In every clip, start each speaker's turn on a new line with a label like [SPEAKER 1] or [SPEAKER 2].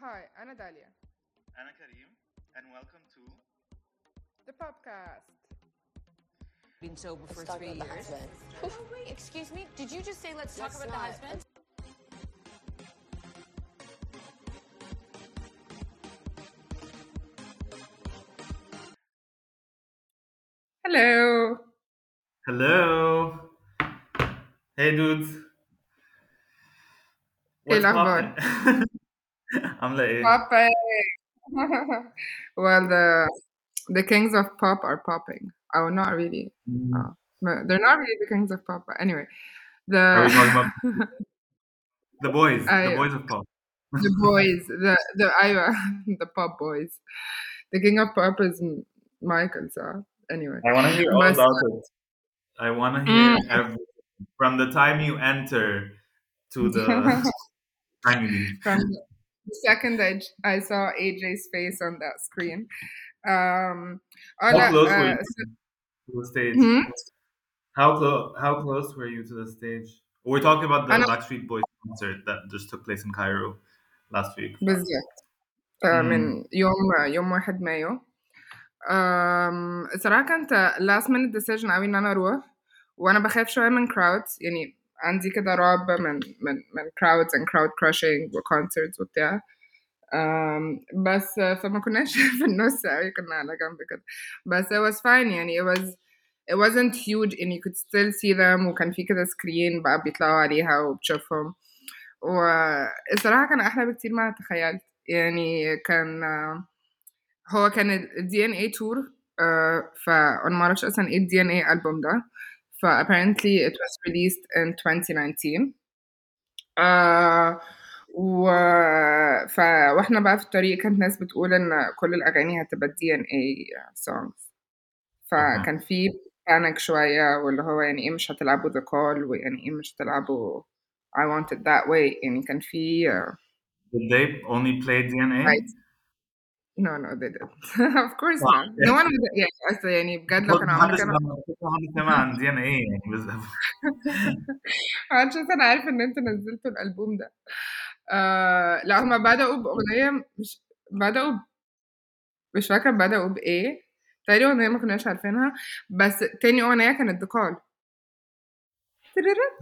[SPEAKER 1] Hi, Anna Dalia.
[SPEAKER 2] Anna Karim, and welcome to
[SPEAKER 1] the podcast.
[SPEAKER 3] Been sober for three years. Oh, wait, excuse me. Did you just say let's,
[SPEAKER 4] let's
[SPEAKER 3] talk about
[SPEAKER 4] not.
[SPEAKER 3] the husband?
[SPEAKER 1] Hello.
[SPEAKER 2] Hello. Hey, dudes. What's
[SPEAKER 1] hey,
[SPEAKER 2] poppin'؟ عاملة ايه؟
[SPEAKER 1] Popping. well, the the kings of pop are popping. Oh, not really.
[SPEAKER 2] Mm.
[SPEAKER 1] Oh, but they're not really the kings of pop. But anyway, the
[SPEAKER 2] Are we talking about the boys, the
[SPEAKER 1] أيوة.
[SPEAKER 2] boys of pop
[SPEAKER 1] the boys, the the أيوة, the pop boys. The king of pop is M- Michael. So anyway,
[SPEAKER 2] I wanna hear all
[SPEAKER 1] But-
[SPEAKER 2] about it I wanna hear
[SPEAKER 1] Mm.
[SPEAKER 2] everything from the time you enter to the time you leave
[SPEAKER 1] from the second I, I saw AJ's face on that screen. Um, oh,
[SPEAKER 2] How
[SPEAKER 1] لا,
[SPEAKER 2] close were
[SPEAKER 1] uh,
[SPEAKER 2] you
[SPEAKER 1] so-
[SPEAKER 2] to the stage?
[SPEAKER 1] Hmm?
[SPEAKER 2] How close how close were you to the stage? We're talking about the
[SPEAKER 1] أنا-
[SPEAKER 2] Backstreet Boys concert that just took place in Cairo last week.
[SPEAKER 1] بالظبط آه،
[SPEAKER 2] مم.
[SPEAKER 1] من يوم يوم واحد مايو أم، صراحة كانت last minute decision قوي إن أنا أروح وأنا بخاف شوية من crowds يعني عندي كده رعب من من من crowds and crowd crushing و concerts وبتاع بس فما كناش في النص قوي كنا على جنب كده. بس it was fine يعني it was it wasn't huge and you could still see them وكان في كده screen بقى بيطلعوا عليها وبتشوفهم. والصراحة كان أحلى بكتير ما تخيلت. يعني كان هو كان ال DNA tour آه، فأنا معرفش أصلا إيه ال DNA ألبوم ده. ف apparently it was released in 2019 آه و ف واحنا بقى في الطريق كانت ناس بتقول ان كل الاغاني هتبقى DNA songs فكان في panic شوية واللي هو يعني ايه مش هتلعبوا the call ويعني ايه مش هتلعبوا I want it that way يعني كان في uh,
[SPEAKER 2] Did they only play DNA?
[SPEAKER 1] Right. No no they didn't. Of course not. No one would يعني أصل يعني بجد لو كانوا عملوا
[SPEAKER 2] محدش
[SPEAKER 1] كده
[SPEAKER 2] محدش سمع عن DNA يعني بس
[SPEAKER 1] عشان أنا عارفة إن أنتوا نزلتوا الألبوم ده. آه لا هما بدأوا بأغنية مش بدأوا ب- مش فاكرة بدأوا بإيه. تقريبا أغنية ما كناش عارفينها بس تاني أغنية كانت The Call.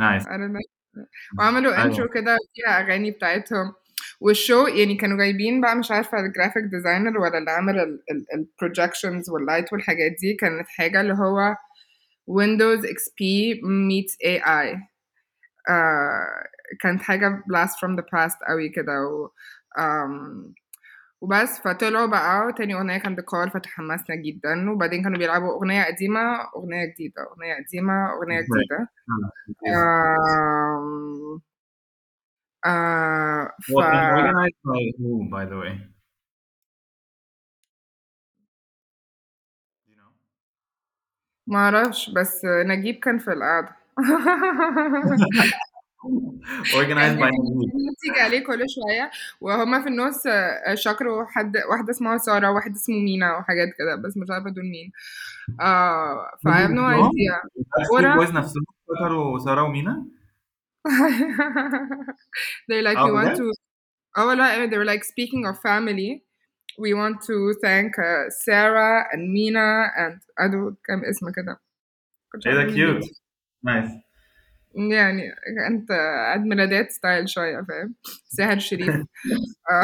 [SPEAKER 2] نايس
[SPEAKER 1] I don't know. وعملوا. انترو كده فيها أغاني بتاعتهم. والشو يعني كانوا جايبين بقى مش عارفة الجرافيك ديزاينر ولا اللي عامل البروجكشنز واللايت والحاجات دي كانت حاجة اللي هو Windows XP meets AI آه كانت حاجة blast from the past قوي كده و آم، وبس فطلعوا بقى وتاني أغنية كان Call فتحمسنا جدا. وبعدين كانوا بيلعبوا أغنية قديمة أغنية جديدة أغنية قديمة أغنية. جديدة. آه ف
[SPEAKER 2] Well, and organized by who, by the way? You know?
[SPEAKER 1] معرفش بس نجيب كان في القعدة
[SPEAKER 2] Organized by who?
[SPEAKER 1] تيجي عليه كل شوية وهما في النص شكروا حد واحدة اسمها سارة واحد اسمه مينا وحاجات كده بس مش عارفة دول مين آه ف I have no idea ورا-
[SPEAKER 2] نفسهم افتكروا سارة ومينا؟
[SPEAKER 1] they're like
[SPEAKER 2] Oh,
[SPEAKER 1] we want
[SPEAKER 2] بجد؟
[SPEAKER 1] to oh لا they were like speaking of family we want to thank uh, Sarah and Mina and أدو كم اسم كده كنت
[SPEAKER 2] ايه ده
[SPEAKER 1] عارفة مين دول.
[SPEAKER 2] كيوت نايس
[SPEAKER 1] يعني كانت عيد ميلادات ستايل شوية فاهم ساهر شريف آه،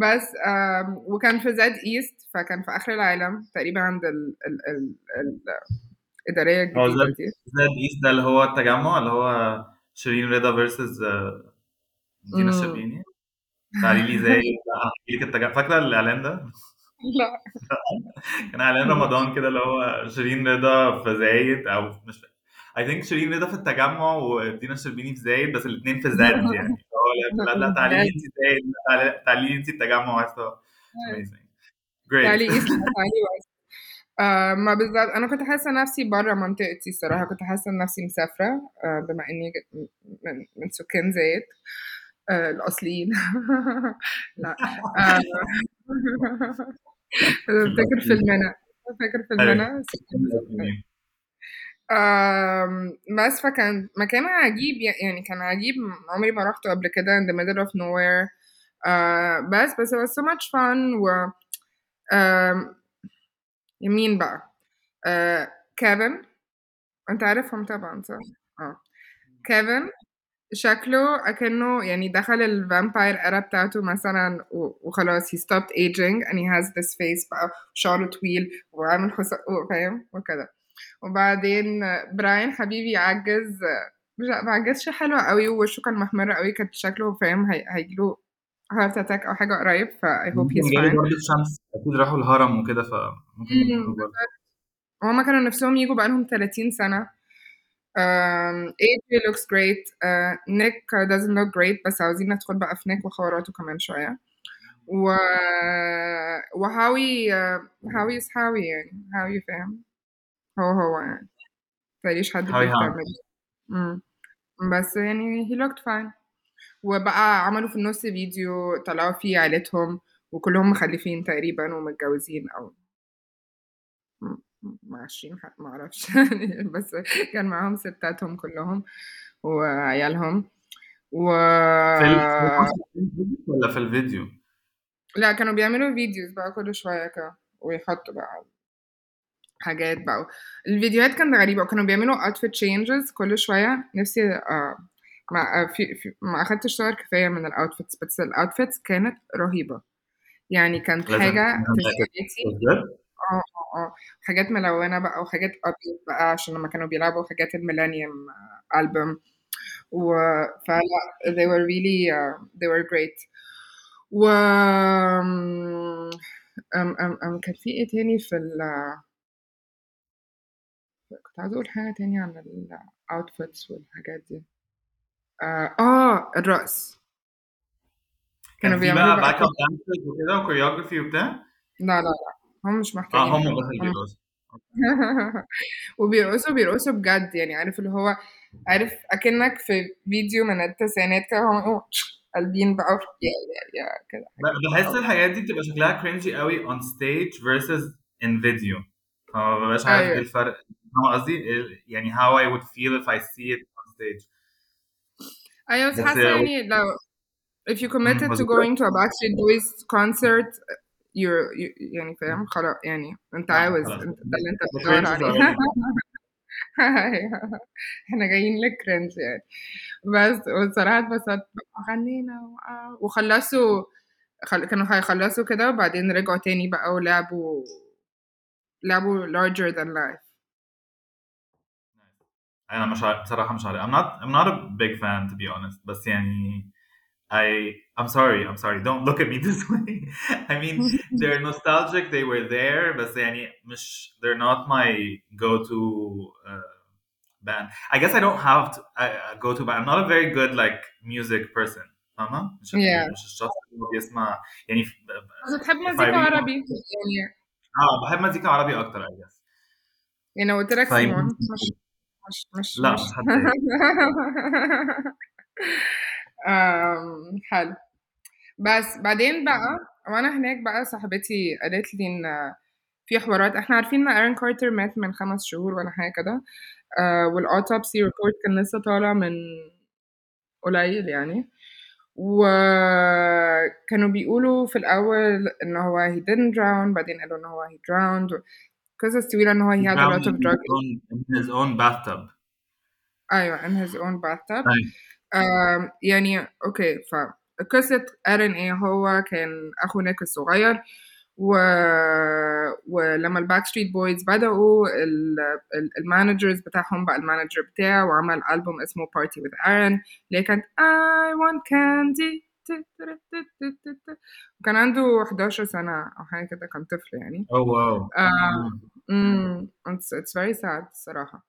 [SPEAKER 1] بس آم، وكان في زاد ايست فكان في اخر العالم تقريبا عند ال ال ال ال الاداريه
[SPEAKER 2] هو
[SPEAKER 1] الجديده
[SPEAKER 2] زاد
[SPEAKER 1] دي
[SPEAKER 2] زاد ايست ده اللي هو التجمع اللي هو شيرين رضا فيرسز دينا
[SPEAKER 1] مم.
[SPEAKER 2] الشربيني تعالي لي زي احكي لك التجمع. فاكرة الإعلان ده؟
[SPEAKER 1] لا.
[SPEAKER 2] كان إعلان رمضان كده اللي هو شيرين رضا في زايد أو مش اي ثينك شيرين رضا في التجمع ودينا الشربيني في زايد بس الاثنين في زاد يعني. هو لا لا تعالي لي انت زايد تعالي- لي انت التجمع. وعايز amazing.
[SPEAKER 1] تعالي ويست آه ما بالظبط أنا كنت حاسة نفسي بره منطقتي الصراحة. كنت حاسة نفسي مسافرة آه بما إني من من سكان زايد آه الأصليين. لا فاكر فيلمنا فاكر فيلمنا آم، بس فكان مكان عجيب يعني كان عجيب. عمري ما رحته قبل كده in the middle of nowhere. بس بس it was so much fun و مين بقى. آه، كيفن. انت عارفهم طبعا صح؟ آه. كيفن شكله أكنه يعني دخل الفامباير era بتاعته مثلا وخلاص he stopped aging and he has this face بقى شعره طويل وعامل خصق فاهم؟ وكده. وبعدين براين حبيبي عجز ما عجزش حلو قوي ووشه كان محمر قوي كان شكله فاهم؟ هي... هيجيله هارت اتاك أو حاجة قريب ف I hope he's fine.
[SPEAKER 2] برضه الشمس أكيد راحوا الهرم وكده برضه.
[SPEAKER 1] هما كانوا نفسهم يجوا بقالهم 30 سنة. um, AJ looks great. uh, Nick doesn't look great بس عاوزين ندخل بقى في نيك وحواراته كمان شوية. و وهاوي هاوي is هاوي يعني. هاوي فاهم هو هو يعني. متهيأليش حد مم. بس يعني he looked fine. وبقى عملوا في النص فيديو طلعوا فيه عيلتهم وكلهم مخلفين تقريبا ومتجوزين أو م- م- عشرين حد معرفش بس كان معاهم ستاتهم كلهم وعيالهم. و
[SPEAKER 2] في ولا في الفيديو؟
[SPEAKER 1] لا كانوا بيعملوا فيديوز بقى كل شوية كده ويحطوا بقى حاجات بقى. الفيديوهات كانت غريبة وكانوا بيعملوا outfit changes كل شوية. نفسي آه ما آه، في, في ما أخدتش صور كفاية من الاوتفيتس بس الاوتفيتس كانت رهيبة. يعني كانت
[SPEAKER 2] نعمل كده
[SPEAKER 1] تخليكي
[SPEAKER 2] بجد؟
[SPEAKER 1] آه حاجات ملونة بقى وحاجات أبيض بقى عشان لما كانوا بيلعبوا حاجات الميلانيوم ألبوم و فلا they were really uh, they were great. و أم أم أم كان في إيه تاني في ال كنت عايزة أقول حاجة تاني عن الاوتفيتس والحاجات دي. آه, آه الرقص.
[SPEAKER 2] كان
[SPEAKER 1] كانوا
[SPEAKER 2] في
[SPEAKER 1] بيعملوا
[SPEAKER 2] بقى باك اب دانسرز وكده وكوريوجرافي وبتاع؟
[SPEAKER 1] لا لا لا. هم مش
[SPEAKER 2] آه
[SPEAKER 1] محتاجين
[SPEAKER 2] هم
[SPEAKER 1] حاجة.
[SPEAKER 2] بس اللي
[SPEAKER 1] هم
[SPEAKER 2] بيرقصوا.
[SPEAKER 1] وبيرقصوا بيرقصوا بجد. يعني عارف اللي هو عارف أكنك في فيديو من التسعينات كده هم يقوموا قلبين بقى في- يا يا يا كده.
[SPEAKER 2] ب- بحس الحاجات دي بتبقى شكلها كرنجي قوي on stage versus in video. فما ببقاش عارف إيه
[SPEAKER 1] أيوه.
[SPEAKER 2] الفرق. فاهم قصدي؟ ال- يعني how I would feel if I see it on stage.
[SPEAKER 1] أيوه بس حاسة يعني لو if you committed
[SPEAKER 2] امم
[SPEAKER 1] to going to a Backstreet Boys concert you're you, يعني فاهم خلاص يعني
[SPEAKER 2] أنت
[SPEAKER 1] عاوز ده اللي
[SPEAKER 2] أنت
[SPEAKER 1] بتدور عليه. إحنا جايين للكرنج يعني. بس والصراحة اتبسطت. غنينا. وخلصوا خل... كانوا هيخلصوا كده وبعدين رجعوا تاني بقى ولعبوا لعبوا larger than life.
[SPEAKER 2] انا مش عارف بصراحه مش عارف I'm not I'm not a big fan to be honest بس يعني I I'm sorry I'm sorry don't look at me this way I mean they're nostalgic they were there بس يعني مش they're not my go-to uh, band I guess I don't have to, a, a go-to band I'm not a very good like music person فاهمة؟ مش
[SPEAKER 1] yeah
[SPEAKER 2] مش الشخص اللي هو بيسمع يعني ف-
[SPEAKER 1] بس بتحب
[SPEAKER 2] if I
[SPEAKER 1] مزيكا
[SPEAKER 2] really
[SPEAKER 1] عربي يعني
[SPEAKER 2] اه بحب مزيكا عربي اكتر I guess
[SPEAKER 1] يعني قلت لك
[SPEAKER 2] فيمكن
[SPEAKER 1] سيمون مش مش
[SPEAKER 2] لأ
[SPEAKER 1] مش.
[SPEAKER 2] تاني
[SPEAKER 1] أم، حلو. بس بعدين بقى وأنا هناك بقى صاحبتي قالت لي إن في حوارات إحنا عارفين إن ايرون كارتر مات من خمس شهور ولا حاجة كده آه والاوتوبسي ريبورت كان لسه طالع من قليل يعني. وكانوا بيقولوا في الأول إن هو he didn't drown بعدين قالوا إن هو he drowned قصص طويلة إن هو he had a lot of
[SPEAKER 2] in his
[SPEAKER 1] drug
[SPEAKER 2] own in his own bathtub.
[SPEAKER 1] أيوة in his own bathtub.
[SPEAKER 2] أيوة.
[SPEAKER 1] يعني أوكي فقصة إيرين إيه هو كان أخو نيك الصغير و... ولما الباك ستريت بويز بدأوا ال... ال- المانجرز بتاعهم بقى المانجر بتاعه وعمل ألبوم اسمه Party with Aaron اللي كانت I want candy. وكان عنده 11 سنة أو حاجة كده كان طفل يعني. آه،
[SPEAKER 2] Mm.
[SPEAKER 1] امم it's, it's very sad الصراحة.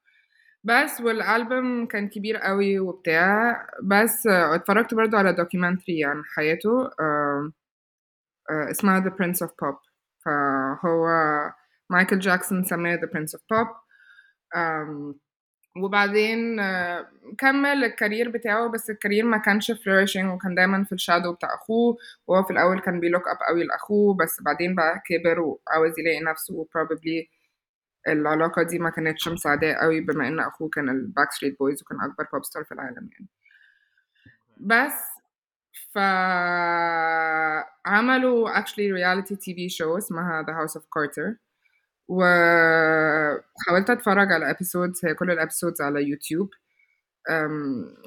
[SPEAKER 1] بس والألبوم كان كبير قوي وبتاع. بس اتفرجت برضو على دوكيومنتري عن حياته آه، اسمها The Prince of Pop. فهو مايكل جاكسون سماه The Prince of Pop. وبعدين آه، كمل الكارير بتاعه بس الكارير ما كانش flourishing وكان دايما في الشادو بتاع أخوه. وهو في الأول كان بيلوك أب قوي لأخوه بس بعدين بقى كبر وعاوز يلاقي نفسه و probably العلاقة دي ما كانتش مساعداه قوي بما إن أخوه كان الباك ستريت بويز وكان أكبر بوب ستار في العالم يعني. بس فعملوا actually reality TV show اسمها The House of Carter. وحاولت أتفرج على episodes هي كل الابيسودز على يوتيوب.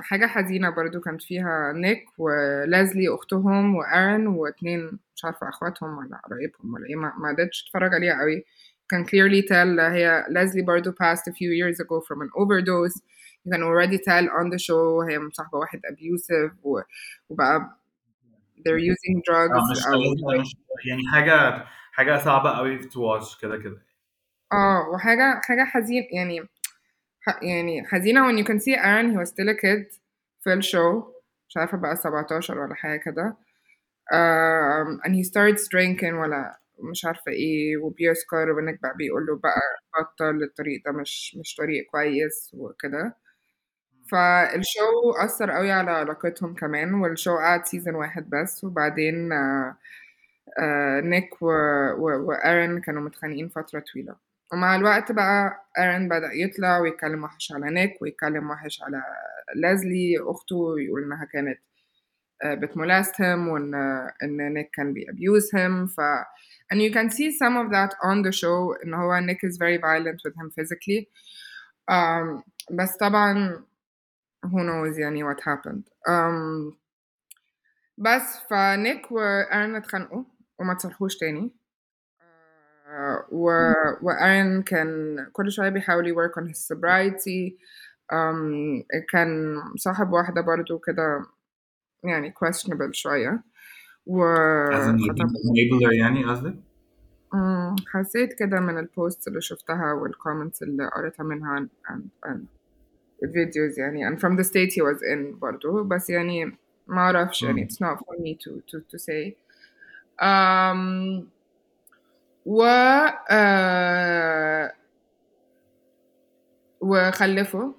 [SPEAKER 1] حاجة حزينة برضو كانت فيها نيك ولازلي أختهم وأرن واتنين مش عارفة أخواتهم ولا قرايبهم ولا إيه ما قدرتش أتفرج عليها قوي. كان clearly tell هي لازلي برضو passed a few years ago from an overdose. You can already tell on the show هي مصاحبة واحد abusive و- وبقى they're using drugs
[SPEAKER 2] مش
[SPEAKER 1] أو
[SPEAKER 2] مش يعني حاجة حاجة صعبة قوي to watch كده كده.
[SPEAKER 1] آه وحاجة حاجة حزين يعني ح- يعني حزينة when you can see Aaron he was still a kid في الشو مش عارفة بقى 17 ولا حاجة كده. um, and he starts drinking ولا مش عارفة إيه وبيسكر ونك بقى بيقول له بقى بطل الطريق ده مش مش طريق كويس وكده. فالشو أثر قوي على علاقتهم كمان والشو قعد سيزون واحد بس وبعدين آه آه نيك و... و... وأرن كانوا متخانقين فترة طويلة. ومع الوقت بقى أرن بدأ يطلع ويتكلم وحش على نيك ويتكلم وحش على لازلي أخته ويقول إنها كانت آه، بتمولستهم وإن إن نيك كان بيabuse him. ف and you can see some of that on the show إن هو Nick is very violent with him physically. um, بس طبعا who knows يعني what happened. um, بس فنيك وأرن اتخانقوا وما تصلحوش تاني. و وأرن كان كل شوية بيحاول ي work on his sobriety um, كان صاحب واحدة برضو كده يعني questionable شوية
[SPEAKER 2] as in
[SPEAKER 1] وخطب
[SPEAKER 2] enabler يعني قصدك؟
[SPEAKER 1] مم، حسيت كده من البوست اللي شفتها والكومنتس اللي قريتها منها and, and, and الفيديوز يعني and from the state he was in برضو بس يعني ما أعرفش يعني
[SPEAKER 2] مم.
[SPEAKER 1] it's not for me to to to say um, و آه وخلفوا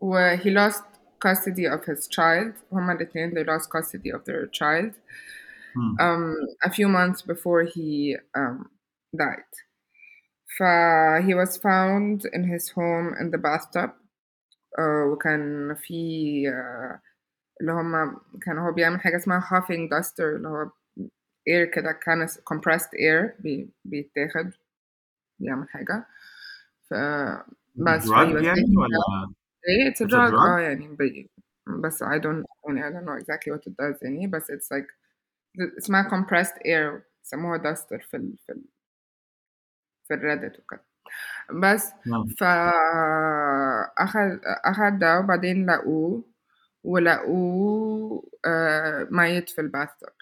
[SPEAKER 1] و he lost custody of his child هما الاتنين they lost custody of their child
[SPEAKER 2] مم.
[SPEAKER 1] um, a few months before he um, died. ف he was found in his home in the bathtub uh, وكان في uh, اللي هما كان هو بيعمل حاجة اسمها huffing duster اللي هو air كده كان compressed air بي, بيتاخد بيعمل حاجة. ف بس
[SPEAKER 2] يعني ولا إيه
[SPEAKER 1] drug
[SPEAKER 2] drug؟
[SPEAKER 1] آه يعني بي بس I don't يعني I don't know exactly what it does يعني بس it's like اسمها compressed air سموها duster في ال في ال في الريدت وكده. بس
[SPEAKER 2] نعم.
[SPEAKER 1] فأخد أخد ده وبعدين لقوه ولقوه آه، ميت في الباثتب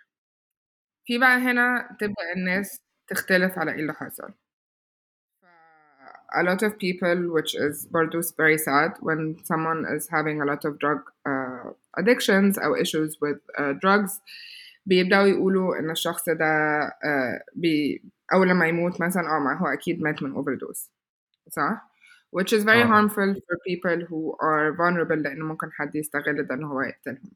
[SPEAKER 1] في بقى هنا تبدأ الناس تختلف على إيه اللي حصل a lot of people which is برضو very sad when someone is having a lot of drug uh, addictions أو issues with uh, drugs بيبدأوا يقولوا إن الشخص ده uh, بي أول لما يموت مثلا آه ما هو أكيد مات من overdose صح؟ which is very
[SPEAKER 2] آه
[SPEAKER 1] harmful for people who are vulnerable لأن ممكن حد يستغل ده إن هو يقتلهم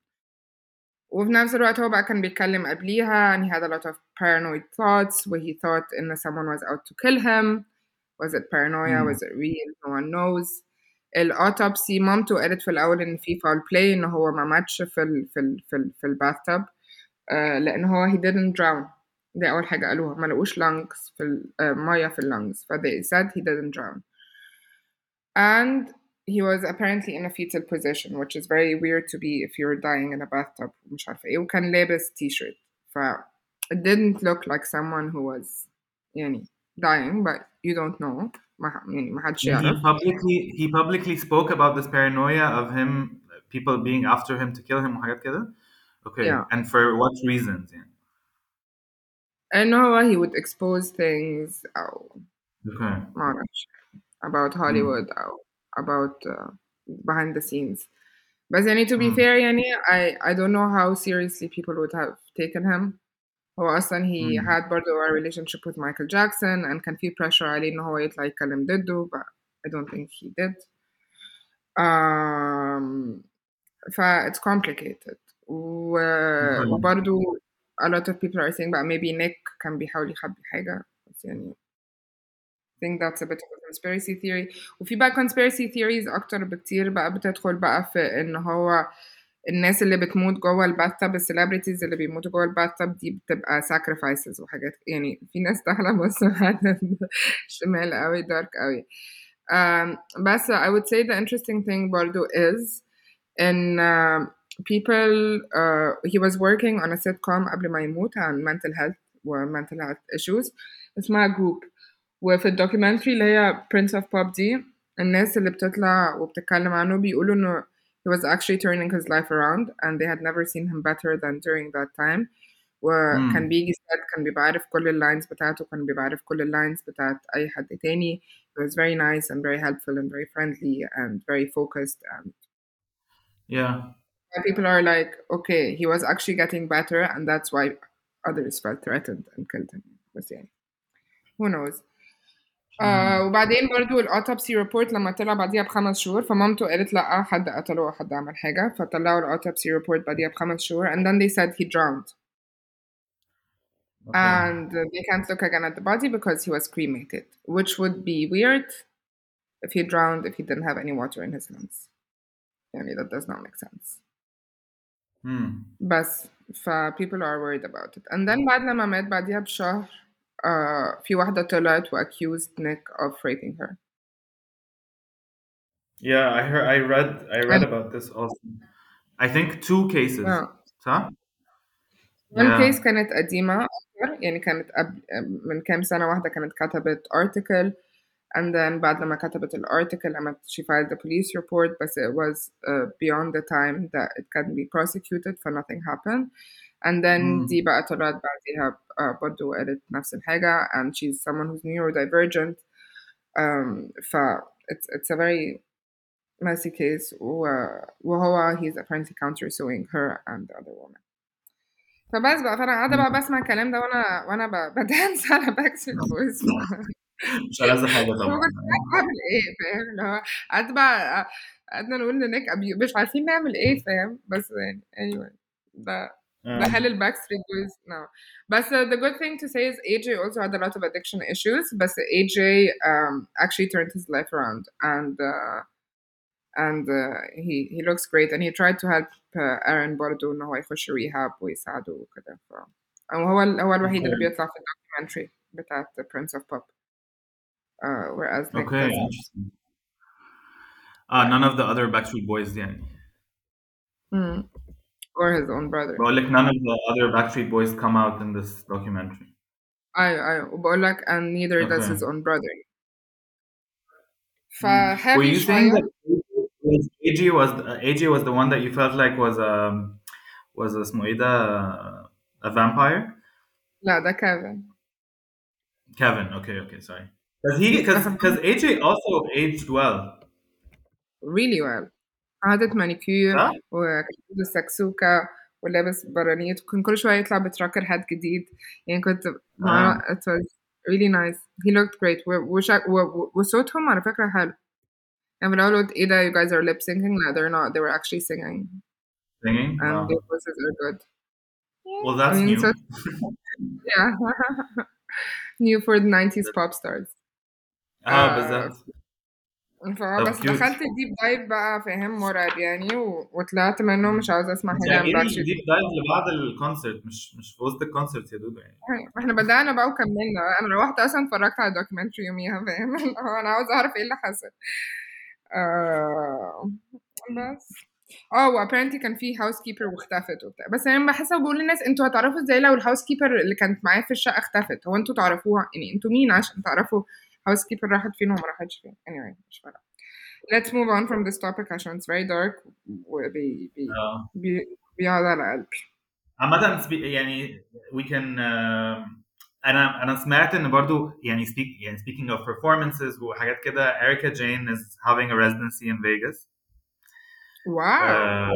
[SPEAKER 1] وفي نفس الوقت هو بقى كان بيتكلم قبليها and he had a lot of paranoid thoughts where he thought إن someone was out to kill him was it paranoia
[SPEAKER 2] مم.
[SPEAKER 1] was it real no one knows الأوتوبسي مامته قالت في الأول إن في foul play إن هو ما ماتش في ال في ال في ال في الباثتب آه لأن هو he didn't drown دي أول حاجة قالوها ما لقوش lungs في ال- آه مية في اللungs ف they said he didn't drown and he was apparently in a fetal position which is very weird to be if you're dying in a bathtub مش عارفة ايه وكان لابس t-shirt ف it didn't look like someone who was يعني dying but you don't know ما يعني ما حدش
[SPEAKER 2] And he
[SPEAKER 1] يعرف
[SPEAKER 2] publicly he publicly spoke about this paranoia of him people being after him to kill him وحاجات كده. Okay.
[SPEAKER 1] yeah
[SPEAKER 2] And for what reasons يعني?
[SPEAKER 1] and هو he would expose things أو
[SPEAKER 2] Okay.
[SPEAKER 1] ما أعرفش about
[SPEAKER 2] مم.
[SPEAKER 1] Hollywood أو about uh, behind the scenes بس يعني to be
[SPEAKER 2] مم.
[SPEAKER 1] fair يعني I I don't know how seriously people would have taken him هو أصلا he
[SPEAKER 2] مم.
[SPEAKER 1] had برضه a relationship with Michael Jackson and كان في pressure عليه إن هو يطلع يتكلم ضده but I don't think he did um, ف it's complicated و...
[SPEAKER 2] Okay.
[SPEAKER 1] وبرضه a lot of people are saying بقى maybe Nick كان بيحاول يخبي حاجة بس يعني think that's a bit of a conspiracy theory وفي بقى conspiracy theories أكتر بكتير بقى بتدخل بقى في إن هو الناس اللي بتموت جوه الباتب السليبرتيز اللي بيموتوا جوه الباتب دي بتبقى sacrifices وحاجات يعني في ناس داخلة بص شمال قوي دارك قوي um, بس I would say the interesting thing برضو is in uh, people uh, he was working on a sitcom قبل ما يموت عن mental health و mental health issues اسمها group وفي الدوكيومنتري اللي هي Prince of Pop دي الناس اللي بتطلع وبتتكلم عنه بيقولوا انه he was actually turning his life around and they had never seen him better than during that time وكان
[SPEAKER 2] مم.
[SPEAKER 1] بيجي set كان بيبقى عارف كل اللاينز بتاعته كان بيبقى عارف كل اللاينز بتاعت أي حد تاني he was very nice and very helpful and very friendly and very focused and
[SPEAKER 2] Yeah.
[SPEAKER 1] people are like okay he was actually getting better and that's why others felt threatened and killed him بس يعني who knows آه وبعدين برضو الاوتوبسي ريبورت لما طلع بعديها بخمس شهور فمامته قالت لا حد قتله أو حد عمل حاجة فطلعوا الاوتوبسي ريبورت بعديها بخمس شهور and then they said he drowned
[SPEAKER 2] Okay.
[SPEAKER 1] and they can't look again at the body because he was cremated which would be weird if he drowned if he didn't have any water in his lungs يعني that does not make sense
[SPEAKER 2] Hmm.
[SPEAKER 1] بس ف people are worried about it and then بعد لما مات بعديها بشهر uh, في واحدة طلعت و accused Nick of raping her
[SPEAKER 2] Yeah, I heard. I read. I read
[SPEAKER 1] And-
[SPEAKER 2] about this also. I think two cases.
[SPEAKER 1] Yeah.
[SPEAKER 2] صح؟
[SPEAKER 1] one
[SPEAKER 2] Yeah.
[SPEAKER 1] case كانت قديمة أكتر يعني كانت قبل من كام سنة واحدة كانت كتبت article and then بعد لما كتبت الارticle قامت she filed a police report but it was uh, beyond the time that it can be prosecuted for nothing happened and then
[SPEAKER 2] Mm.
[SPEAKER 1] دي بقى طلعت بعديها uh, برضه قالت نفس الحاجة and she's someone who's neurodivergent um, ف it's, it's a very messy case و- وهو he's apparently countersuing her and the other woman فبس بقى فانا قاعده بقى بسمع الكلام ده وانا وانا ب- بدانس على باك ستريت بويز
[SPEAKER 2] مش ألذ حاجة طبعا.
[SPEAKER 1] بعمل ايه فاهم اللي هو قعدت بقى قعدنا نقول لنيك أبي- مش عارفين نعمل ايه فاهم بس يعني anyway ده ده
[SPEAKER 2] آه.
[SPEAKER 1] حل الباك ستريت بويز no بس uh, the good thing to say is AJ also had a lot of addiction issues but AJ um, actually turned his life around and uh, and uh, he he looks great and he tried to help uh, Aaron برضه ان هو يخش ريهاب ويساعده وكده ف هو ال- هو الوحيد اللي
[SPEAKER 2] Okay.
[SPEAKER 1] بيطلع في الدوكيومنتري بتاعت The Prince of Pop uh, whereas Nick
[SPEAKER 2] Okay,
[SPEAKER 1] doesn't.
[SPEAKER 2] interesting. Ah, none of the other Backstreet Boys يعني.
[SPEAKER 1] Mm. or his own brother
[SPEAKER 2] بقول لك none of the other Backstreet Boys come out in this documentary.
[SPEAKER 1] ايوه ايوه وبقول لك and neither does
[SPEAKER 2] Okay.
[SPEAKER 1] his own brother
[SPEAKER 2] Hmm. Were
[SPEAKER 1] فهافي
[SPEAKER 2] you saying
[SPEAKER 1] شوية
[SPEAKER 2] that was AJ was uh, AJ was the one that you felt like was um was اسمه ايه ده a vampire?
[SPEAKER 1] لا ده كيفن
[SPEAKER 2] Kevin. Okay, okay, sorry. Because he because because AJ also aged well.
[SPEAKER 1] really well قعدت مانيكير
[SPEAKER 2] صح؟
[SPEAKER 1] وكان عنده سكسوكة ولابس برانيت وكان كل شوية يطلع بتراكر هات جديد يعني كنت مع
[SPEAKER 2] آه.
[SPEAKER 1] it was really nice he looked great و- وشا- و- و- وصوتهم على فكرة حلو يعني في الأول قلت إيه ده you guys are lip syncing لا they're not they were actually singing
[SPEAKER 2] Singing.
[SPEAKER 1] and
[SPEAKER 2] Wow.
[SPEAKER 1] their voices are good
[SPEAKER 2] Well, that's
[SPEAKER 1] I mean,
[SPEAKER 2] new.
[SPEAKER 1] so- yeah new for the 90s pop stars
[SPEAKER 2] اه
[SPEAKER 1] آه،
[SPEAKER 2] بالظبط.
[SPEAKER 1] فبس
[SPEAKER 2] cute.
[SPEAKER 1] دخلت الديب دايف بقى فاهم مرعب يعني و... وطلعت منه مش حاجة عن
[SPEAKER 2] أكيد
[SPEAKER 1] باكستريت
[SPEAKER 2] ديب دايف لبعد الكونسرت مش مش في وسط الكونسرت يا دودو يعني.
[SPEAKER 1] إحنا بدأنا بقى وكملنا أنا روحت أصلا اتفرجت على الدوكيومنتري يوميها فاهم؟ أنا عاوزه اعرف إيه اللي حصل. آه بس. آه وابيرنتلي كان في هاوس كيبر واختفت وبتاع. بس أنا بحس بقول للناس أنتوا هتعرفوا إزاي لو الهاوس كيبر اللي كانت معايا في الشقة اختفت؟ هو أنتوا تعرفوها؟ يعني أنتوا مين عشان تعرفوا هاوس كيبر راحت فين وما راحتش فين anyway مش فارقه let's move on from this topic عشان it's very dark وبي بي
[SPEAKER 2] اه
[SPEAKER 1] بي بيقعد على قلبي
[SPEAKER 2] عامة سبي- يعني we can uh, انا انا سمعت ان برضو يعني speak يعني speaking of performances وحاجات كده Erica Jane is having a residency in Vegas.
[SPEAKER 1] واو
[SPEAKER 2] Uh,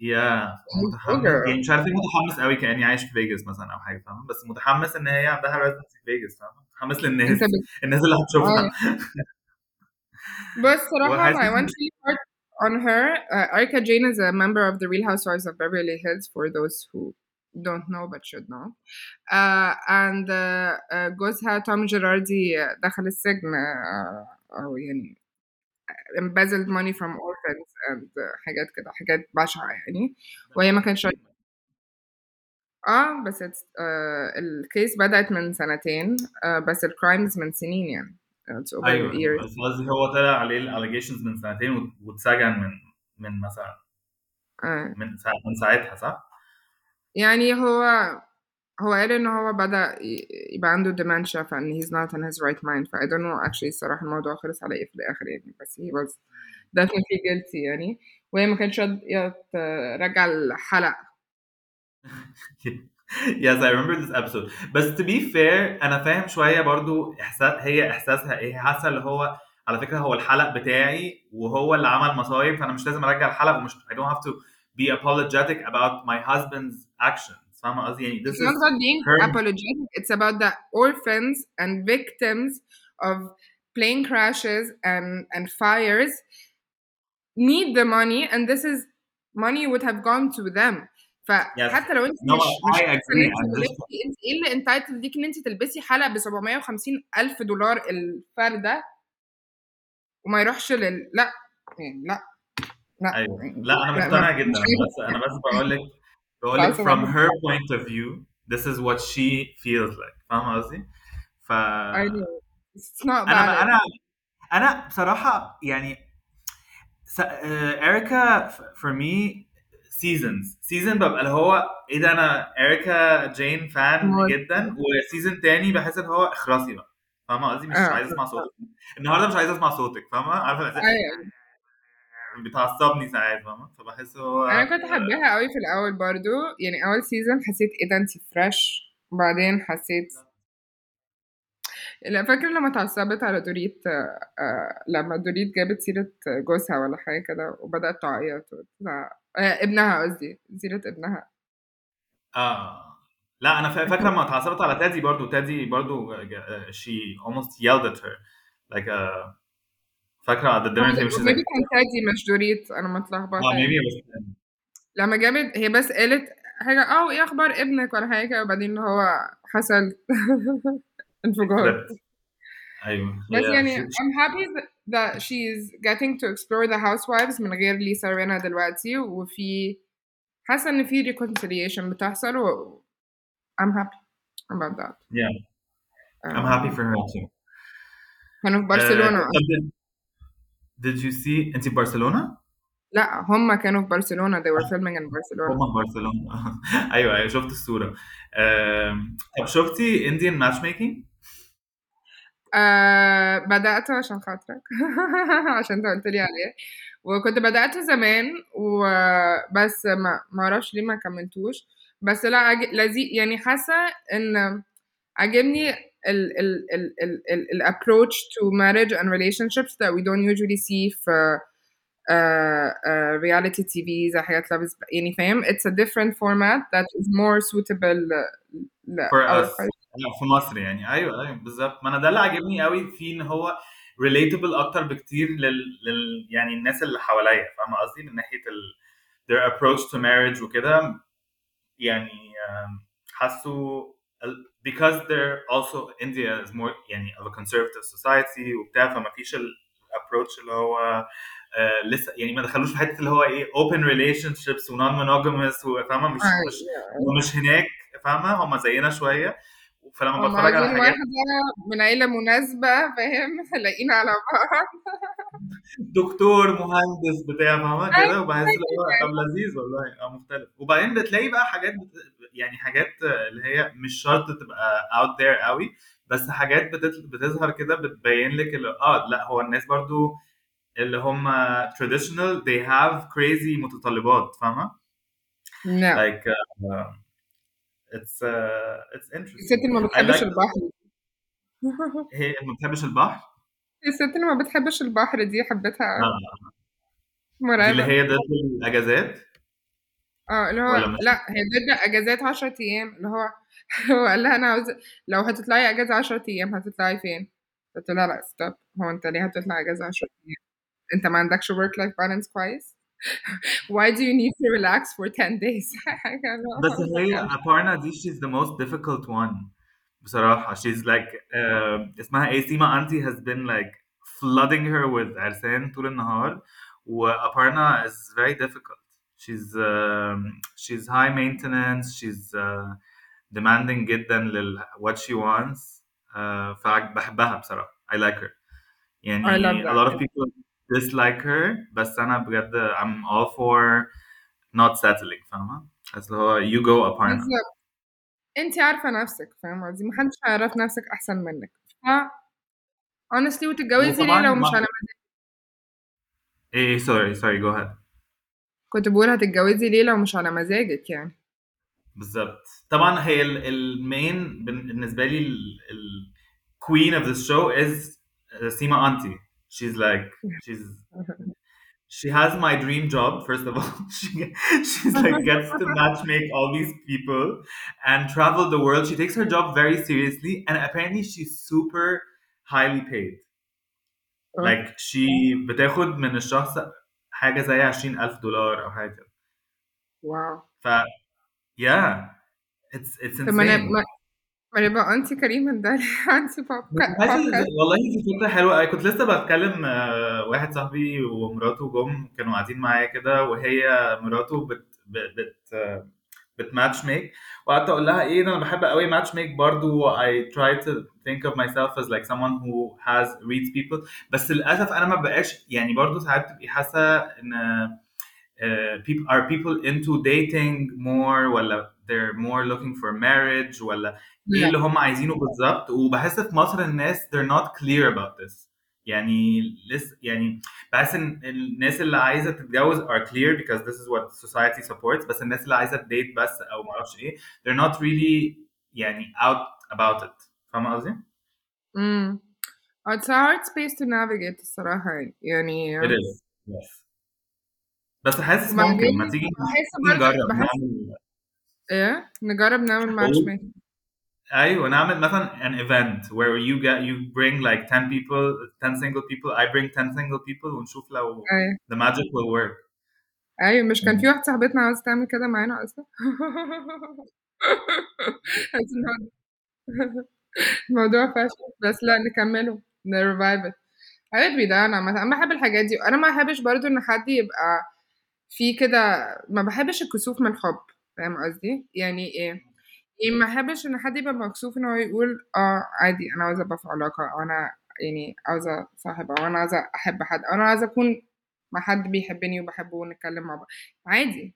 [SPEAKER 2] yeah متحمس
[SPEAKER 1] girl.
[SPEAKER 2] يعني مش عارف ليه متحمس قوي كاني عايش في فيجاس مثلا او حاجه فاهم بس متحمس ان هي عندها ريزدنسي في فيجاس فاهم متحمس للناس الناس اللي هتشوفها
[SPEAKER 1] بس صراحة I want to report on her. Uh, Erika Jayne is a member of the Real Housewives of Beverly Hills for those who don't know but should know. Uh, and uh, uh جوزها توم جيراردي دخل السجن أو يعني embezzled money from orphans and حاجات كده حاجات بشعة يعني وهي ما كانتش آه بس uh, الكيس بدأت من سنتين uh, بس الكرايمز من سنين يعني it's
[SPEAKER 2] أيوه
[SPEAKER 1] years
[SPEAKER 2] بس قصدي هو طلع عليه الاليجيشنز من سنتين وات- واتسجن من من مثلا
[SPEAKER 1] آه.
[SPEAKER 2] من. من ساعتها صح؟
[SPEAKER 1] يعني هو هو قال ان هو بدأ ي- يبقى عنده dementia فإن he's not in his right mind ف I don't know actually الصراحة الموضوع خلص على إيه في الآخر يعني بس he was definitely guilty يعني وهي ما كانتش راضية ترجع الحلق
[SPEAKER 2] yes I remember this episode بس to be fair انا فاهم شويه برضو احساس هي احساسها ايه حاسه اللي هو على فكره هو الحلق بتاعي وهو اللي عمل مصايب فانا مش لازم ارجع الحلق ومش I don't have to be apologetic about my husband's actions فاهمه قصدي يعني this
[SPEAKER 1] It's not
[SPEAKER 2] is
[SPEAKER 1] about being
[SPEAKER 2] her
[SPEAKER 1] apologetic it's about the orphans and victims of plane crashes and and fires need the money and this is money would have gone to them
[SPEAKER 2] yes
[SPEAKER 1] فحتى لو انت
[SPEAKER 2] no
[SPEAKER 1] مش انت إيه اللي انتايتل ليك ان انت تلبسي حلق ب 750 ألف دولار الفرده وما يروحش لل لا يعني لا لا
[SPEAKER 2] أيوه.
[SPEAKER 1] يعني
[SPEAKER 2] لا
[SPEAKER 1] أنا
[SPEAKER 2] مقتنع جدا. بس أنا بس بقول لك بقول لك from
[SPEAKER 1] أنا
[SPEAKER 2] her point of view this is what she feels like. فاهمة قصدي؟ ف
[SPEAKER 1] أنا
[SPEAKER 2] أنا أنا بصراحة يعني س... آه، اريكا for me seasons. سيزون ببقى اللي هو إيه ده أنا اريكا جين فان
[SPEAKER 1] موت
[SPEAKER 2] جدا وسيزون تاني بحس إن هو اخرسي بقى. فاهمة قصدي؟ مش
[SPEAKER 1] آه.
[SPEAKER 2] عايز أسمع صوتك. النهارده مش عايز أسمع صوتك فاهمة؟ عارفة؟
[SPEAKER 1] أيوه.
[SPEAKER 2] بتعصبني ساعات فاهمة؟ فبحس هو
[SPEAKER 1] أنا كنت حباها قوي في الأول برضو. يعني أول سيزون حسيت إيه ده انت فريش وبعدين حسيت لا فاكر لما اتعصبت على دوريت آه، آه، لما دوريت جابت سيرة جوزها ولا حاجة كده وبدأت تعيط آه، ابنها قصدي سيرة ابنها.
[SPEAKER 2] آه. لا أنا فا- فاكرة لما اتعصبت على تادي برضو تادي برضو uh, she almost yelled at her. Like uh, فاكرة at the dinner table she's like
[SPEAKER 1] ميبي كان تادي مش دوريت أنا متلخبطة
[SPEAKER 2] آه
[SPEAKER 1] يعني
[SPEAKER 2] maybe بس
[SPEAKER 1] لما جابت هي بس قالت حاجة آه إيه أخبار ابنك ولا حاجة؟ وبعدين هو حصل انفجار.
[SPEAKER 2] ايوه
[SPEAKER 1] بس
[SPEAKER 2] هي
[SPEAKER 1] يعني
[SPEAKER 2] she,
[SPEAKER 1] I'm happy that- that she's getting to explore the housewives من غير ليسا رينا دلوقتي وفي حاسة إن في reconciliation بتحصل و I'm happy about that
[SPEAKER 2] yeah I'm happy
[SPEAKER 1] um,
[SPEAKER 2] for her too
[SPEAKER 1] كانوا في
[SPEAKER 2] uh,
[SPEAKER 1] برشلونة
[SPEAKER 2] طب did, did you see انت في برشلونه؟
[SPEAKER 1] لا هم كانوا في برشلونة they were filming in برشلونة
[SPEAKER 2] هما في برشلونه ايوه ايوه شفت الصوره um, طب شفتي Indian matchmaking؟
[SPEAKER 1] آه بدأته عشان خاطرك. عشان انت قلت لي عليه. وكنت بدأته زمان وبس ما ما أعرفش ليه ما كملتوش. بس لا عج... لذيذ يعني حاسة إن عجبني ال ال ال ال ال ال approach to marriage and relationships that we don't usually see في uh, uh, reality TV زي حاجات لابس يعني فاهم؟ it's a different format that is more suitable
[SPEAKER 2] for us. في مصر يعني. أيوه أيوه بالظبط. ما أنا ده اللي عاجبني قوي فيه إن هو relatable أكتر بكتير لل, لل يعني الناس اللي حواليا فاهمة قصدي؟ من ناحية ال their approach to marriage وكده. يعني حاسه ال- because they're also India is more يعني of a conservative society وبتاع فما فيش ال approach اللي هو آه لسه يعني ما دخلوش في حتة اللي هو إيه open relationships و non monogamous وفاهمه مش
[SPEAKER 1] آه،
[SPEAKER 2] مش ومش هناك فاهمة؟ هم زينا شوية. فلما بتفرج على حاجات
[SPEAKER 1] واحدة من عيلة مناسبة فاهم؟ لاقيين على بعض.
[SPEAKER 2] دكتور مهندس بتاع فاهمة
[SPEAKER 1] أيوة
[SPEAKER 2] كده وبحس اللي هو طب لذيذ والله آه مختلف. وبعدين بتلاقي بقى حاجات. يعني حاجات اللي هي مش شرط تبقى out there قوي بس حاجات. بتظهر كده بتبين لك اللي آه لأ هو الناس برضو اللي هم traditional they have crazy متطلبات فاهمة؟
[SPEAKER 1] لا
[SPEAKER 2] like uh, it's uh, it's
[SPEAKER 1] الست اللي ما بتحبش
[SPEAKER 2] like
[SPEAKER 1] البحر
[SPEAKER 2] هي ما بتحبش البحر
[SPEAKER 1] الست اللي ما بتحبش البحر دي حبيتها
[SPEAKER 2] لا
[SPEAKER 1] أوي.
[SPEAKER 2] دي اللي
[SPEAKER 1] مرعبة
[SPEAKER 2] هي ضد الأجازات
[SPEAKER 1] آه اللي هو لا هي ضد أجازات 10 أيام اللي هو هو قال لها أنا عاوز لو هتطلعي أجازة 10 أيام هتطلعي فين؟ قلت لها لا ستوب هو أنت ليه هتطلع أجازة 10 أيام؟ أنت ما عندكش work life balance كويس؟ why do you need to relax for 10 days I don't know.
[SPEAKER 2] بس هي Aparna دي she's the most difficult one بصراحة she's like uh, اسمها ايه سيما auntie has been like flooding her with عرسان طول النهار و Aparna is very difficult she's um, she's high maintenance she's uh, demanding جدا لل what she wants uh, فبحبها بصراحة I like her يعني
[SPEAKER 1] I love
[SPEAKER 2] a
[SPEAKER 1] that.
[SPEAKER 2] lot of people dislike her بس أنا بجد I'm all for not settling فاهمة؟ أصل هو you go Aparna
[SPEAKER 1] بالظبط انت عارفه نفسك فاهمه قصدي محدش هيعرف نفسك احسن منك ف honestly وتتجوزي ليه
[SPEAKER 2] وطبعا
[SPEAKER 1] لو مش
[SPEAKER 2] ما-
[SPEAKER 1] على
[SPEAKER 2] ايه sorry sorry go ahead
[SPEAKER 1] كنت بقول هتتجوزي ليه لو مش على مزاجك يعني
[SPEAKER 2] بالظبط طبعا هي المين بالنسبه لي ال ال queen of this show is uh, Sima auntie she's like she's she has my dream job first of all she she's like gets to match make all these people and travel the world she takes her job very seriously and apparently she's super highly paid
[SPEAKER 1] آه.
[SPEAKER 2] like she بتاخد من الشخص حاجه زي 20000 دولار او حاجه كده
[SPEAKER 1] واو
[SPEAKER 2] ف yeah it's it's
[SPEAKER 1] طب ما انا
[SPEAKER 2] insane
[SPEAKER 1] ما ما نبقى أنتي كريم من ده انتي بوب
[SPEAKER 2] حاسس والله دي فكرة حلوة. أوي. كنت لسه بتكلم آه، واحد صاحبي ومراته جم كانوا قاعدين معايا كده وهي مراته بت بت بت آه، بتماتش ميك وقعدت أقول لها إيه أنا بحب قوي ماتش ميك برضو. I try to think of myself as like someone who has reads people. بس للأسف أنا ما بقاش يعني برضو ساعات تبقي حاسة إن uh, people are people into dating more ولا they're more looking for marriage ولا ايه
[SPEAKER 1] لا
[SPEAKER 2] اللي هم عايزينه بالظبط وبحس في مصر الناس they're not clear about this يعني لسه يعني بحس ان الناس اللي عايزه تتجوز are clear because this is what society supports بس الناس اللي عايزه تديت بس او ما اعرفش ايه they're not really يعني out about it فاهمه قصدي؟
[SPEAKER 1] امم it's a hard space to navigate الصراحة يعني
[SPEAKER 2] it is yes بس حاسس ممكن ما تيجي
[SPEAKER 1] بحس
[SPEAKER 2] نجرب
[SPEAKER 1] بحس
[SPEAKER 2] نعمل
[SPEAKER 1] إيه؟ نجرب نعمل ماتش
[SPEAKER 2] أقول-
[SPEAKER 1] ميك
[SPEAKER 2] أيوه نعمل مثلا an event where you get you bring like 10 people 10 single people. I bring 10 single people ونشوف لو
[SPEAKER 1] أيوه.
[SPEAKER 2] the magic will work.
[SPEAKER 1] أيوه مش كان في واحدة صاحبتنا عاوزة تعمل كده معانا أصلا؟ الموضوع- فاشل بس لا نكمله نرفايف ات حاجات بيضايقنا أنا مثلا أنا بحب الحاجات دي. أنا ما بحبش برضو إن حد يبقى في كده ما بحبش الكسوف من الحب فاهم قصدي؟ يعني إيه؟ يعني ما بحبش إن حد يبقى مكسوف إن هو يقول آه عادي أنا عاوزة أبقى في علاقة أو أنا يعني عاوزة صاحب أو أنا عاوزة أحب حد أو أنا عاوزة أكون مع حد بيحبني وبحبه ونتكلم مع بعض. عادي.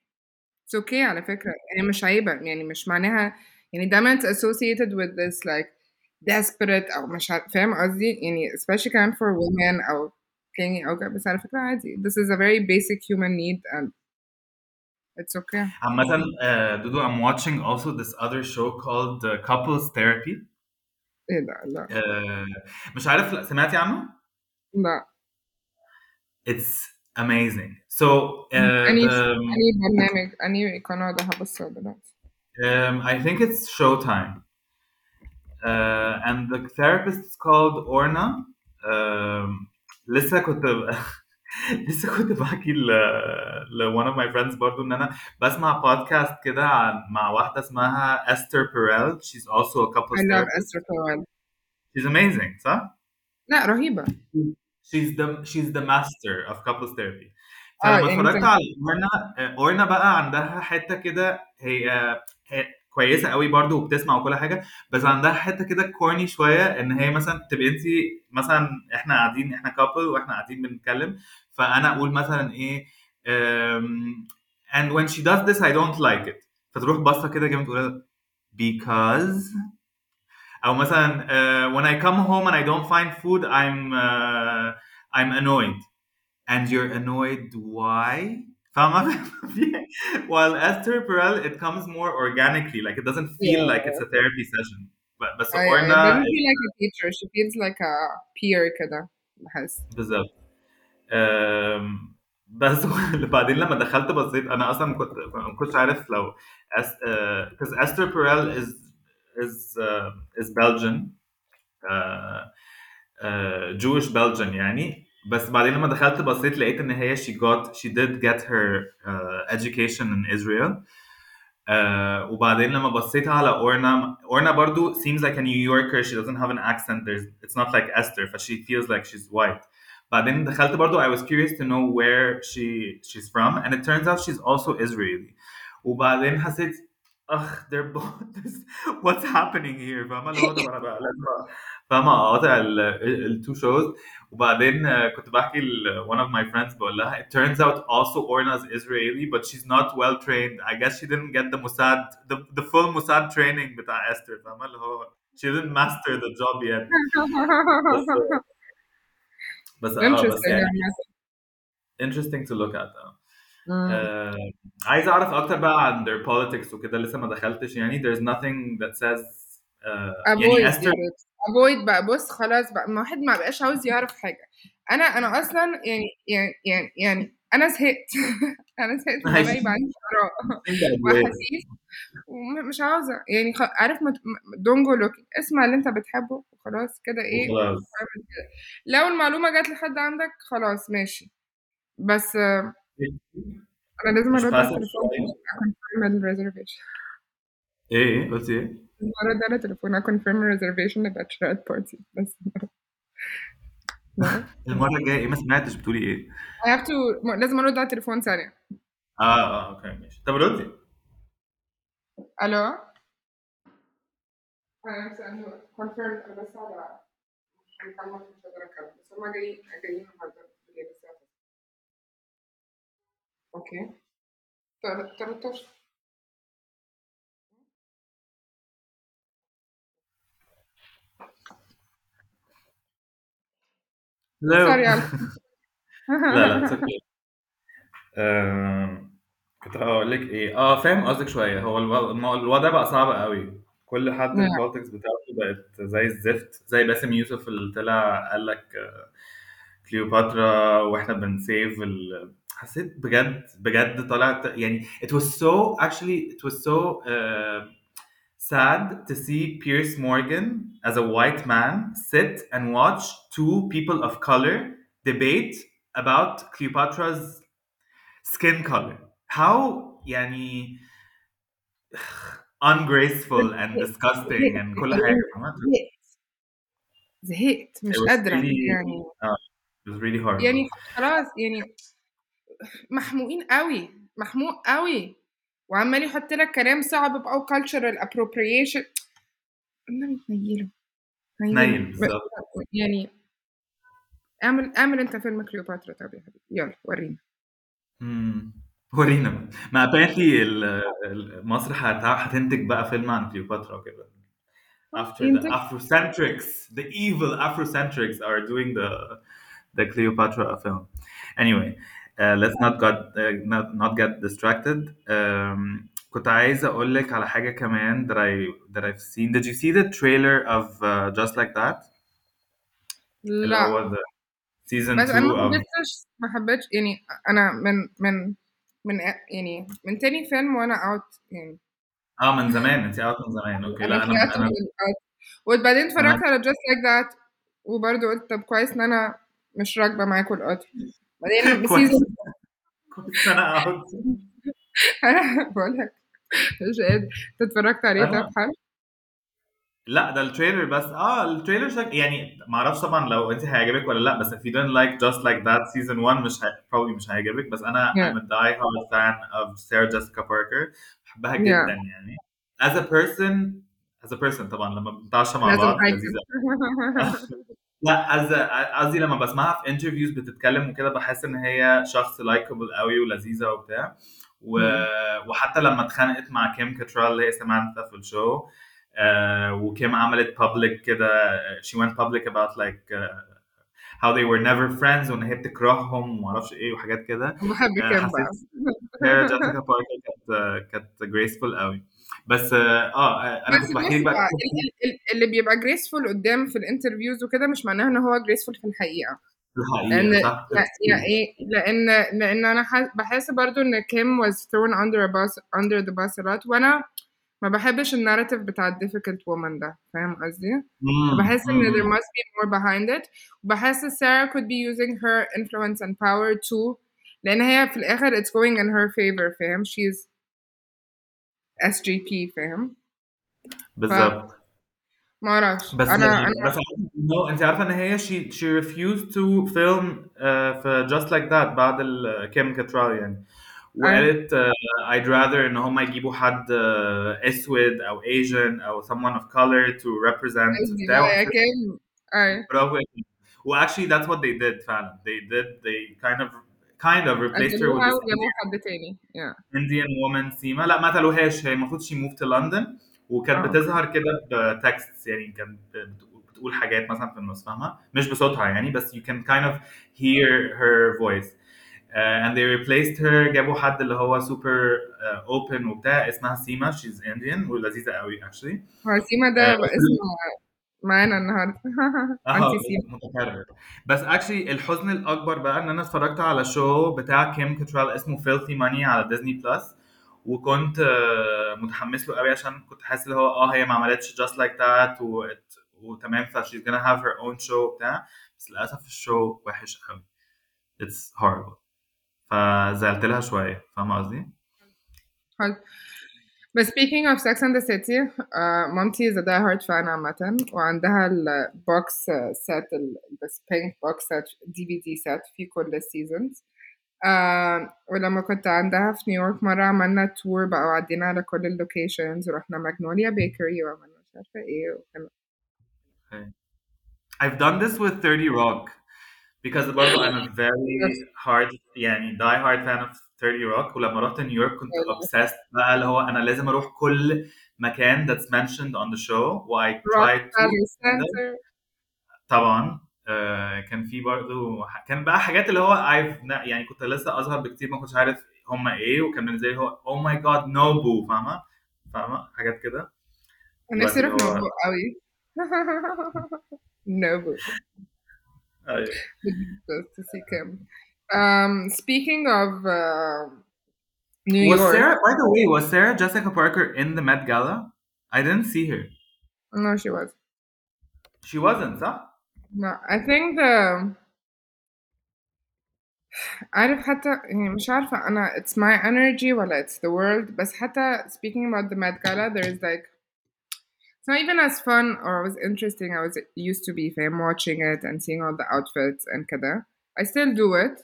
[SPEAKER 1] اتس أوكي على فكرة. يعني مش عيبة. يعني مش معناها يعني دايما it's associated with this like desperate أو مش فاهم قصدي؟ يعني especially كمان for women أو clingy او كده بس على فكره عادي this is a very basic human need and it's okay
[SPEAKER 2] عامة uh, دودو I'm watching also this other show called uh, Couples Therapy
[SPEAKER 1] ايه ده لا
[SPEAKER 2] uh, مش عارف لا سمعتي عنه؟
[SPEAKER 1] لا
[SPEAKER 2] It's amazing so uh,
[SPEAKER 1] أني
[SPEAKER 2] the,
[SPEAKER 1] أني برنامج أني قناة ده هبص دلوقتي
[SPEAKER 2] um, I think it's Showtime uh, and the therapist is called Orna um, لسه كنت لسه كنت بحكي ل ل one of my friends برضو إن أنا بسمع بودكاست كده مع واحدة اسمها Esther Perel. She's also a couples
[SPEAKER 1] I love Esther Perel.
[SPEAKER 2] She's amazing صح؟
[SPEAKER 1] لا رهيبة.
[SPEAKER 2] She's the she's the master of couples therapy.
[SPEAKER 1] آه
[SPEAKER 2] فلما
[SPEAKER 1] يعني
[SPEAKER 2] اتفرجت
[SPEAKER 1] انت
[SPEAKER 2] على أورنا أورنا بقى عندها حتة كده هي هي كويسة قوي برضو وبتسمع وكل حاجة بس عندها حتة كده كورني شوية إن هي مثلا تبقي انت مثلا إحنا قاعدين إحنا كابل وإحنا قاعدين بنتكلم فأنا أقول مثلا إيه and when she does this I don't like it. فتروح باصة كده جامد تقول because أو مثلا uh, when I come home and I don't find food I'm uh, I'm annoyed. And you're annoyed why فاهمة؟ While Esther Perel it comes more organically like it doesn't feel
[SPEAKER 1] yeah
[SPEAKER 2] like it's a therapy session but بس
[SPEAKER 1] I, I
[SPEAKER 2] Orna
[SPEAKER 1] doesn't feel like a teacher she feels like a peer كده بحس
[SPEAKER 2] بالظبط أم، بس بعدين لما دخلت بصيت انا اصلا كنت ما كنتش عارف لو because Esther Perel is is uh, is Belgian uh, uh, Jewish Belgian يعني بس بعدين لما دخلت بصيت لقيت ان هي she got she did get her uh, education in Israel uh, وبعدين لما بصيت على اورنا اورنا برضو seems like a New Yorker she doesn't have an accent there's it's not like Esther ف she feels like she's white بعدين دخلت برضو I was curious to know where she she's from and it turns out she's also Israeli وبعدين حسيت اخ they're both what's happening here فاهمة اللي هو طب انا بقى لازم فاهمة اقاطع التو شوز وبعدين آه، كنت بحكي ل one of my friends بقول لها it turns out also Orna is Israeli but she's not well trained I guess she didn't get the Mossad the, the full Mossad training بتاع Esther فاهمة اللي هو she didn't master the job yet بس بس اه بس
[SPEAKER 1] Interesting
[SPEAKER 2] يعني
[SPEAKER 1] عامة.
[SPEAKER 2] interesting to look at اه
[SPEAKER 1] مم.
[SPEAKER 2] آه، عايز اعرف اكتر بقى عن their politics وكده لسه ما دخلتش يعني there's nothing that says آه،
[SPEAKER 1] avoid
[SPEAKER 2] يعني
[SPEAKER 1] يا افويد بقى بص خلاص بقى ما واحد ما بقاش عاوز يعرف حاجة. أنا أنا أصلا يعني يعني يعني, يعني أنا زهقت. أنا زهقت من يبقى عندي آراء. واحاسيس ومش عاوزة. يعني خ... عارف ما دونت جو اسمع اللي أنت بتحبه وخلاص كده إيه.
[SPEAKER 2] خلاص.
[SPEAKER 1] لو المعلومة جت لحد عندك خلاص ماشي. بس أنا لازم أرد على التليفون
[SPEAKER 2] عشان
[SPEAKER 1] اعمل ريزرفيشن
[SPEAKER 2] إيه إيه قلت إيه؟
[SPEAKER 1] لازم أرد على التليفون أكونفيرم الريزرفيشن للباتشرات بارتي بس no.
[SPEAKER 2] المرة الجاية إيه ما سمعتش بتقولي إيه؟
[SPEAKER 1] I have to لازم أرد على التليفون ثانية
[SPEAKER 2] آه آه أوكي ماشي طب ردي
[SPEAKER 1] ألو أنا كونفيرم أنا بس على مكالمة مش قادرة أكمل بس هما جايين جايين النهاردة بالليل الساعة 9. أوكي تل- 13
[SPEAKER 2] لا.
[SPEAKER 1] سوري
[SPEAKER 2] لا لا كنت هقول لك إيه. آه فاهم قصدك شوية. هو الوضع بقى صعب قوي. كل حد. البوليتكس بتاعته بقت زي الزفت. زي باسم يوسف اللي طلع قال لك آه، كليوباترا وإحنا بنسيف ال... حسيت بجد بجد طلعت يعني it was so actually it was so uh, sad to see Piers Morgan as a white man sit and watch two people of color debate about Cleopatra's skin color. How يعني ungraceful and disgusting and كل حاجة
[SPEAKER 1] زهقت مش
[SPEAKER 2] really,
[SPEAKER 1] يعني.
[SPEAKER 2] it was really hard
[SPEAKER 1] يعني خلاص يعني محموقين قوي محموق قوي وعمال يحط لك كلام صعب بقى cultural appropriation. النبي تنيله
[SPEAKER 2] نيل بالظبط.
[SPEAKER 1] يعني اعمل اعمل انت فيلم كليوباترا طب يا حبيبي. يلا ورينا.
[SPEAKER 2] مم. ورينا. ما ال- مصر هت- هتنتج بقى فيلم عن كليوباترا وكده. After the. Afrocentrics the evil Afrocentrics are doing the the Cleopatra film. Anyway. Uh, let's not get uh, not, not get distracted. Um, كنت عايز أقول لك على حاجة كمان that I that I've seen. Did you see the trailer of uh, Just Like That? اللي
[SPEAKER 1] لا.
[SPEAKER 2] هو the season
[SPEAKER 1] بس أنا
[SPEAKER 2] 2
[SPEAKER 1] ما
[SPEAKER 2] of
[SPEAKER 1] حبيتش ما حبيتش يعني أنا من من من يعني من تاني فيلم وأنا اوت يعني.
[SPEAKER 2] آه من زمان. انت اوت من زمان. أوكي
[SPEAKER 1] أنا
[SPEAKER 2] لا أنا
[SPEAKER 1] طلعت
[SPEAKER 2] أنا
[SPEAKER 1] من out. وبعدين اتفرجت على just like that وبرضه قلت طب كويس إن أنا مش راكبة معاكم القطر. بعدين
[SPEAKER 2] كويس.
[SPEAKER 1] سيزون
[SPEAKER 2] كويس. أنا
[SPEAKER 1] أنا بقول لك. مش قادر. أنت اتفرجت عليه طب حلو
[SPEAKER 2] لا ده التريلر بس. آه التريلر شك... يعني ما أعرفش طبعا لو أنت هيعجبك ولا لا بس if you don't like just like that season 1 مش هي... probably مش هيعجبك. بس أنا
[SPEAKER 1] Yeah.
[SPEAKER 2] I'm a die hard fan of Sarah Jessica Parker. بحبها
[SPEAKER 1] Yeah.
[SPEAKER 2] جدا يعني. As a person as a person طبعا لما بنتعشى مع بعض
[SPEAKER 1] ايكون
[SPEAKER 2] لأ از قصدي لمّا بسمعها في انترفيوز بتتكلم وكده بحس إن هي شخص لايكابل قوي ولذيذة وبتاع، و وحتى لمّا اتخانقت مع كيم كاترال اللي هي سامانثا في الشو آه، وكيم عملت public كده she went public about like آه، how they were never friends وإن هي بتكرههم وما أعرفش إيه وحاجات كده،
[SPEAKER 1] بحب
[SPEAKER 2] آه، كيم
[SPEAKER 1] بقى.
[SPEAKER 2] حسيت كانت كانت graceful قوي بس آه آه، أنا
[SPEAKER 1] بس
[SPEAKER 2] كنت بحكي لك بقى
[SPEAKER 1] بقى ال- ال- اللي بيبقى جريسفول قدام في الانترفيوز وكده مش معناه إن هو جريسفول في الحقيقة. لأن إيه لأن لأن أنا بحس برضو إن كيم was thrown under a bus under the bus a lot وأنا ما بحبش الناراتيف بتاع difficult woman ده فاهم قصدي؟ بحس
[SPEAKER 2] إن
[SPEAKER 1] there must be more behind it. وبحس Sarah could be using her influence and power too لأن هي في الآخر it's going in her favor فاهم؟ She's SJP فاهم
[SPEAKER 2] بالظبط
[SPEAKER 1] ما اعرفش
[SPEAKER 2] بس
[SPEAKER 1] أنا أنا
[SPEAKER 2] بس no, انت عارفه ان هي she she refused to film uh, في just like that بعد ال كيم كاترال يعني وقالت uh, I'd rather ان هم يجيبوا حد uh, اسود او Asian او someone of color to represent
[SPEAKER 1] قصدي
[SPEAKER 2] بتاع
[SPEAKER 1] لا يا
[SPEAKER 2] وحسيت
[SPEAKER 1] كام أي
[SPEAKER 2] برافو يا كيم. well actually that's what they did فعلا they did they kind of kind of replaced her with this
[SPEAKER 1] تاني. Yeah.
[SPEAKER 2] Indian woman سيما لا ما قتلوهاش هي المفروض she moved to London وكانت
[SPEAKER 1] آه.
[SPEAKER 2] بتظهر كده بتكست يعني كانت بت- بتقول حاجات مثلا في النص فاهمة؟ مش بصوتها يعني بس you can kind of hear her voice. uh, and they replaced her. جابوا حد اللي هو super uh, open وبتاع اسمها سيما she's Indian ولذيذة قوي actually.
[SPEAKER 1] هو سيما ده
[SPEAKER 2] آه،
[SPEAKER 1] اسمه معانا النهارده. انتي سيما
[SPEAKER 2] متكرر بس اكشلي الحزن الأكبر بقى إن أنا اتفرجت على شو بتاع كيم كاترال اسمه فيلثي ماني على ديزني بلس وكنت آه، متحمس له قوي عشان كنت حاسس اللي هو آه هي ما عملتش just like that و... وتمام ف she's gonna have her own show بتاع بس للأسف الشو وحش قوي. It's horrible. فزعلت لها شوية. فاهمة قصدي؟
[SPEAKER 1] حلو بس speaking of Sex and the City uh, مامتي is a die hard fan عامة وعندها البوكس set ال this pink box set DVD set في كل السيزونز uh, ولما كنت عندها في نيويورك مرة عملنا تور بقى وعدينا على كل اللوكيشنز ورحنا ماجنوليا بيكري وعملنا مش عارفة ايه وكان
[SPEAKER 2] I've done this with 30 Rock because برضه I'm a very hard يعني die hard fan of 30 Rock. ولما رحت نيويورك كنت
[SPEAKER 1] أيوة.
[SPEAKER 2] obsessed بقى اللي هو أنا لازم أروح كل مكان that's mentioned on the show. و I tried to طبعا. آه، كان في برضه كان بقى حاجات اللي هو I've يعني كنت لسه أصغر بكتير ما كنتش عارف هما إيه. وكان بالنسبة لي هو oh my god no boo فاهمة؟ فاهمة؟ حاجات كده.
[SPEAKER 1] أنا نفسي أروح نوبو قوي. نوبو
[SPEAKER 2] أيوة.
[SPEAKER 1] just to see Kim. Um, speaking of uh, New
[SPEAKER 2] Was
[SPEAKER 1] York,
[SPEAKER 2] Sarah by the way was Sarah Jessica Parker in the Met Gala? I didn't see her.
[SPEAKER 1] no, she was.
[SPEAKER 2] She wasn't صح؟
[SPEAKER 1] No, I think the عارف حتى يعني مش عارفة أنا it's my energy ولا it's the world بس حتى speaking about the Met Gala there is like it's not even as fun or as interesting I was used to be fam watching it and seeing all the outfits and كده I still do it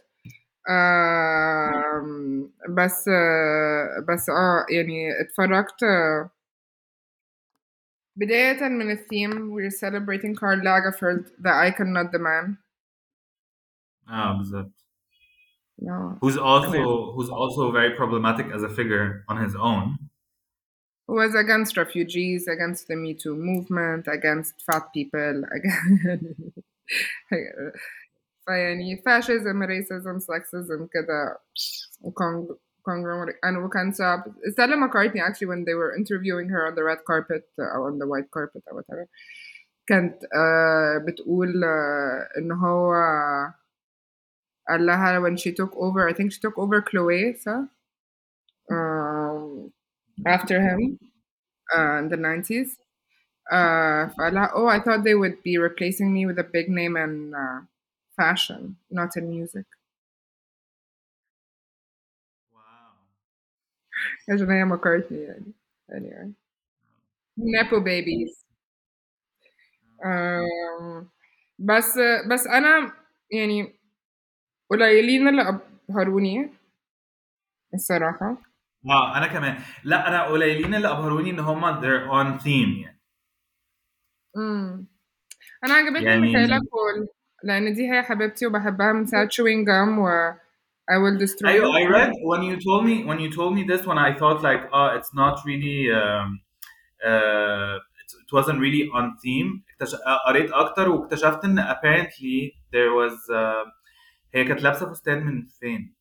[SPEAKER 1] um, بس uh, بس اه يعني اتفرجت uh, بداية من الثيم we're celebrating Karl Lagerfeld the icon not the man
[SPEAKER 2] اه بالظبط.
[SPEAKER 1] no.
[SPEAKER 2] Who's also who's also very problematic as a figure on his own.
[SPEAKER 1] who was against refugees, against the Me Too movement, against fat people, against فيعني fascism, racism, sexism كده وكون- conglomerate and وكان صعب Stella McCartney actually when they were interviewing her on the red carpet or on the white carpet or whatever كانت آه بتقول آه إن هو قال لها when she took over I think she took over Chloe صح؟ um, after him uh, in the 90s. Uh, فقالها, oh, I thought they would be replacing me with a big name in uh, fashion, not in music.
[SPEAKER 2] Wow.
[SPEAKER 1] عشان هي مكارتني يعني. Anyway. Nepo babies. Um, بس بس أنا يعني قليلين اللي أبهروني الصراحة.
[SPEAKER 2] آه أنا كمان لا أنا قليلين اللي ابهروني ان هم they're on theme يعني
[SPEAKER 1] امم أنا عجبتني
[SPEAKER 2] يعني-
[SPEAKER 1] ميكايلا كول لأن دي هي حبيبتي وبحبها من ساعه chewing gum و I will destroy
[SPEAKER 2] أيوه
[SPEAKER 1] you.
[SPEAKER 2] I read when you told me when you told me this when I thought like oh it's not really um, uh, it, it wasn't really on theme. قريت أكتر واكتشفت ان apparently there was uh, هي كانت لابسه فستان من فين؟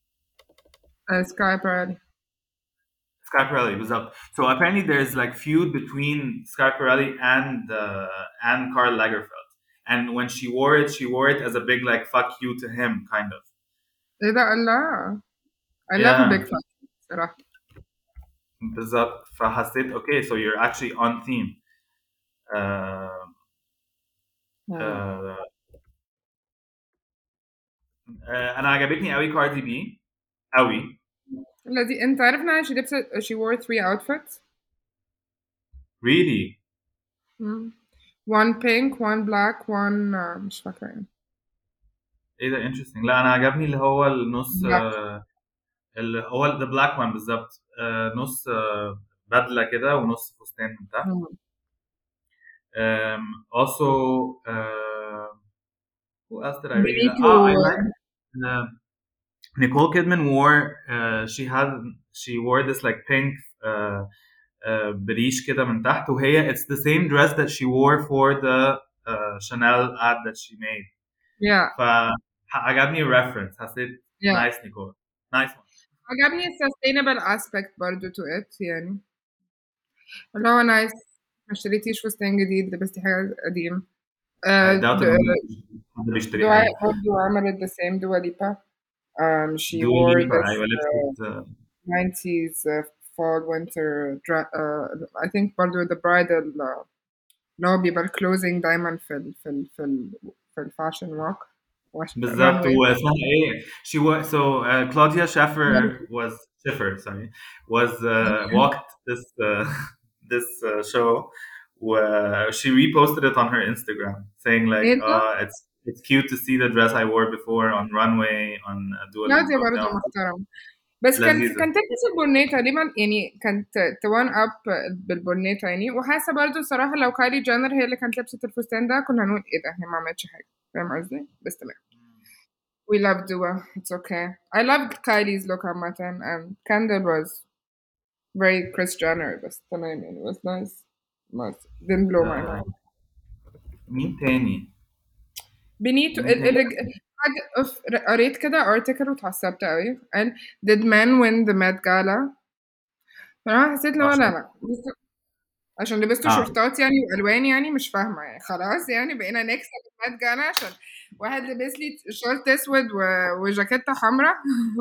[SPEAKER 1] Uh, Sky
[SPEAKER 2] Schiaparelli was up. So apparently there's like feud between Schiaparelli and uh, and Karl Lagerfeld. And when she wore it, she wore it as a big like fuck you to him kind of.
[SPEAKER 1] ايه ده I
[SPEAKER 2] yeah.
[SPEAKER 1] love a big fuck
[SPEAKER 2] you صراحة. okay so you're actually on theme. Uh, I uh, uh, انا عجبتني قوي Cardi B. قوي
[SPEAKER 1] الذي انت عارف انها she لبست she wore three outfits
[SPEAKER 2] really
[SPEAKER 1] Mm. one pink one black one uh, مش فاكرة يعني
[SPEAKER 2] ايه ده interesting لا انا عجبني اللي هو النص
[SPEAKER 1] Black.
[SPEAKER 2] آه اللي هو ذا بلاك وان بالظبط آه نص آه بدله كده ونص فستان من تحت
[SPEAKER 1] Mm.
[SPEAKER 2] Um, also, uh, who else did I really
[SPEAKER 1] Benito,
[SPEAKER 2] like? Ah, I
[SPEAKER 1] uh,
[SPEAKER 2] like uh, Nicole Kidman wore. Uh, she had she wore this like pink uh, uh, بريش كده من تحت وهي it's the same dress that she wore for the uh, Chanel ad that she made.
[SPEAKER 1] yeah
[SPEAKER 2] فعجبني reference حسيت
[SPEAKER 1] yeah
[SPEAKER 2] nice Nicole nice one.
[SPEAKER 1] عجبني ال sustainable aspect برضو to it يعني اللي هو nice ما اشتريتيش فستان جديد لبستي حاجة قديم
[SPEAKER 2] I
[SPEAKER 1] آه،
[SPEAKER 2] doubt
[SPEAKER 1] د-
[SPEAKER 2] إن حد بيشتري
[SPEAKER 1] دعاء
[SPEAKER 2] حاجة.
[SPEAKER 1] برضو عملت the same Dua Lipa um, she
[SPEAKER 2] Dua
[SPEAKER 1] wore
[SPEAKER 2] Lipa،
[SPEAKER 1] this
[SPEAKER 2] أيوة
[SPEAKER 1] uh,
[SPEAKER 2] لبست
[SPEAKER 1] 90s uh, fall winter dra- uh, I think برضو the bridal uh, اللي هو بيبقى الكلوزنج دايما في ال في ال في ال في الفاشن ووك
[SPEAKER 2] بالظبط واسمها ايه she was so uh, Claudia Schiffer was Schiffer sorry was uh, walked this uh, this uh, show where she reposted it on her Instagram saying like
[SPEAKER 1] إيه ده؟
[SPEAKER 2] uh, it's it's cute to see the dress I wore before on runway on دول
[SPEAKER 1] نادية برضه محترم بس
[SPEAKER 2] لذيذة.
[SPEAKER 1] كان كان تلبس البورنيطه ليه ما يعني كانت توان اب بالبورنيطه يعني وحاسه برضه صراحه لو كايلي جانر هي اللي كانت لبست الفستان ده كنا هنقول ايه ده هي ما عملتش حاجه فاهم قصدي بس تمام we love Dua it's okay I loved Kylie's look عامة and Kendall was very Kris Jenner بس تمام يعني it was nice but didn't blow my mind
[SPEAKER 2] مين تاني؟
[SPEAKER 1] أف- قريت كده article واتعصبت قوي قال did men win the Met Gala? فأنا حسيت لو لا لا. عشان لبستوا
[SPEAKER 2] آه.
[SPEAKER 1] شورتات يعني وألوان يعني مش فاهمة يعني. خلاص يعني بقينا نكسب المات جانا عشان واحد لبس لي شورت أسود و... وجاكيتة حمراء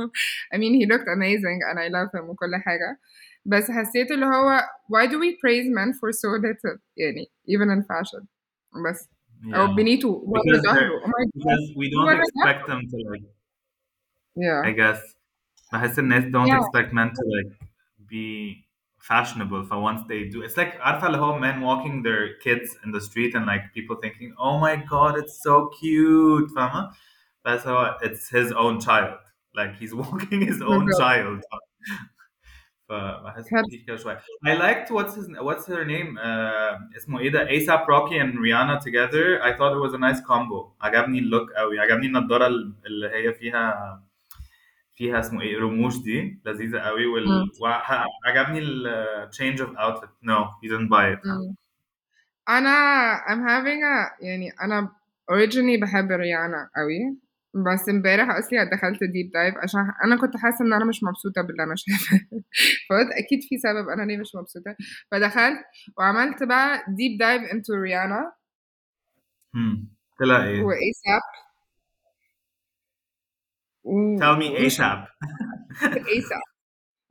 [SPEAKER 1] I mean he looked amazing and I love him وكل حاجة. بس حسيت اللي هو why do we praise men for so little يعني even in fashion بس.
[SPEAKER 2] Yeah.
[SPEAKER 1] بنيته ورا
[SPEAKER 2] Because
[SPEAKER 1] ظهره
[SPEAKER 2] they're-
[SPEAKER 1] oh my god
[SPEAKER 2] Because we don't
[SPEAKER 1] What is
[SPEAKER 2] expect them to like
[SPEAKER 1] yeah
[SPEAKER 2] I guess بحس الناس don't
[SPEAKER 1] Yeah.
[SPEAKER 2] expect men to like be fashionable for once they do it's like عارفة اللي هو men walking their kids in the street and like people thinking oh my god it's so cute فاهمة بس هو it's his own child like he's walking his own
[SPEAKER 1] بالظبط.
[SPEAKER 2] child فبحس
[SPEAKER 1] كان-
[SPEAKER 2] كتير كده شوية I liked what's his what's her name uh, اسمه ايه ده ASAP Rocky and Rihanna together I thought it was a nice combo عجبني اللوك قوي عجبني النضارة اللي هي فيها فيها اسمه ايه رموش دي لذيذة قوي وال...
[SPEAKER 1] مم.
[SPEAKER 2] وعجبني ال change of outfit no you didn't buy it
[SPEAKER 1] مم. انا I'm having a يعني انا originally بحب ريانا قوي بس امبارح اصلي دخلت ديب دايف عشان أنا كنت حاسة إن أنا مش مبسوطة باللي أنا شايفاه فقلت أكيد في سبب أنا ليه مش مبسوطة فدخلت وعملت بقى ديب دايف into ريانا.
[SPEAKER 2] طلع إيه
[SPEAKER 1] واساب
[SPEAKER 2] tell me ASAP
[SPEAKER 1] ASAP.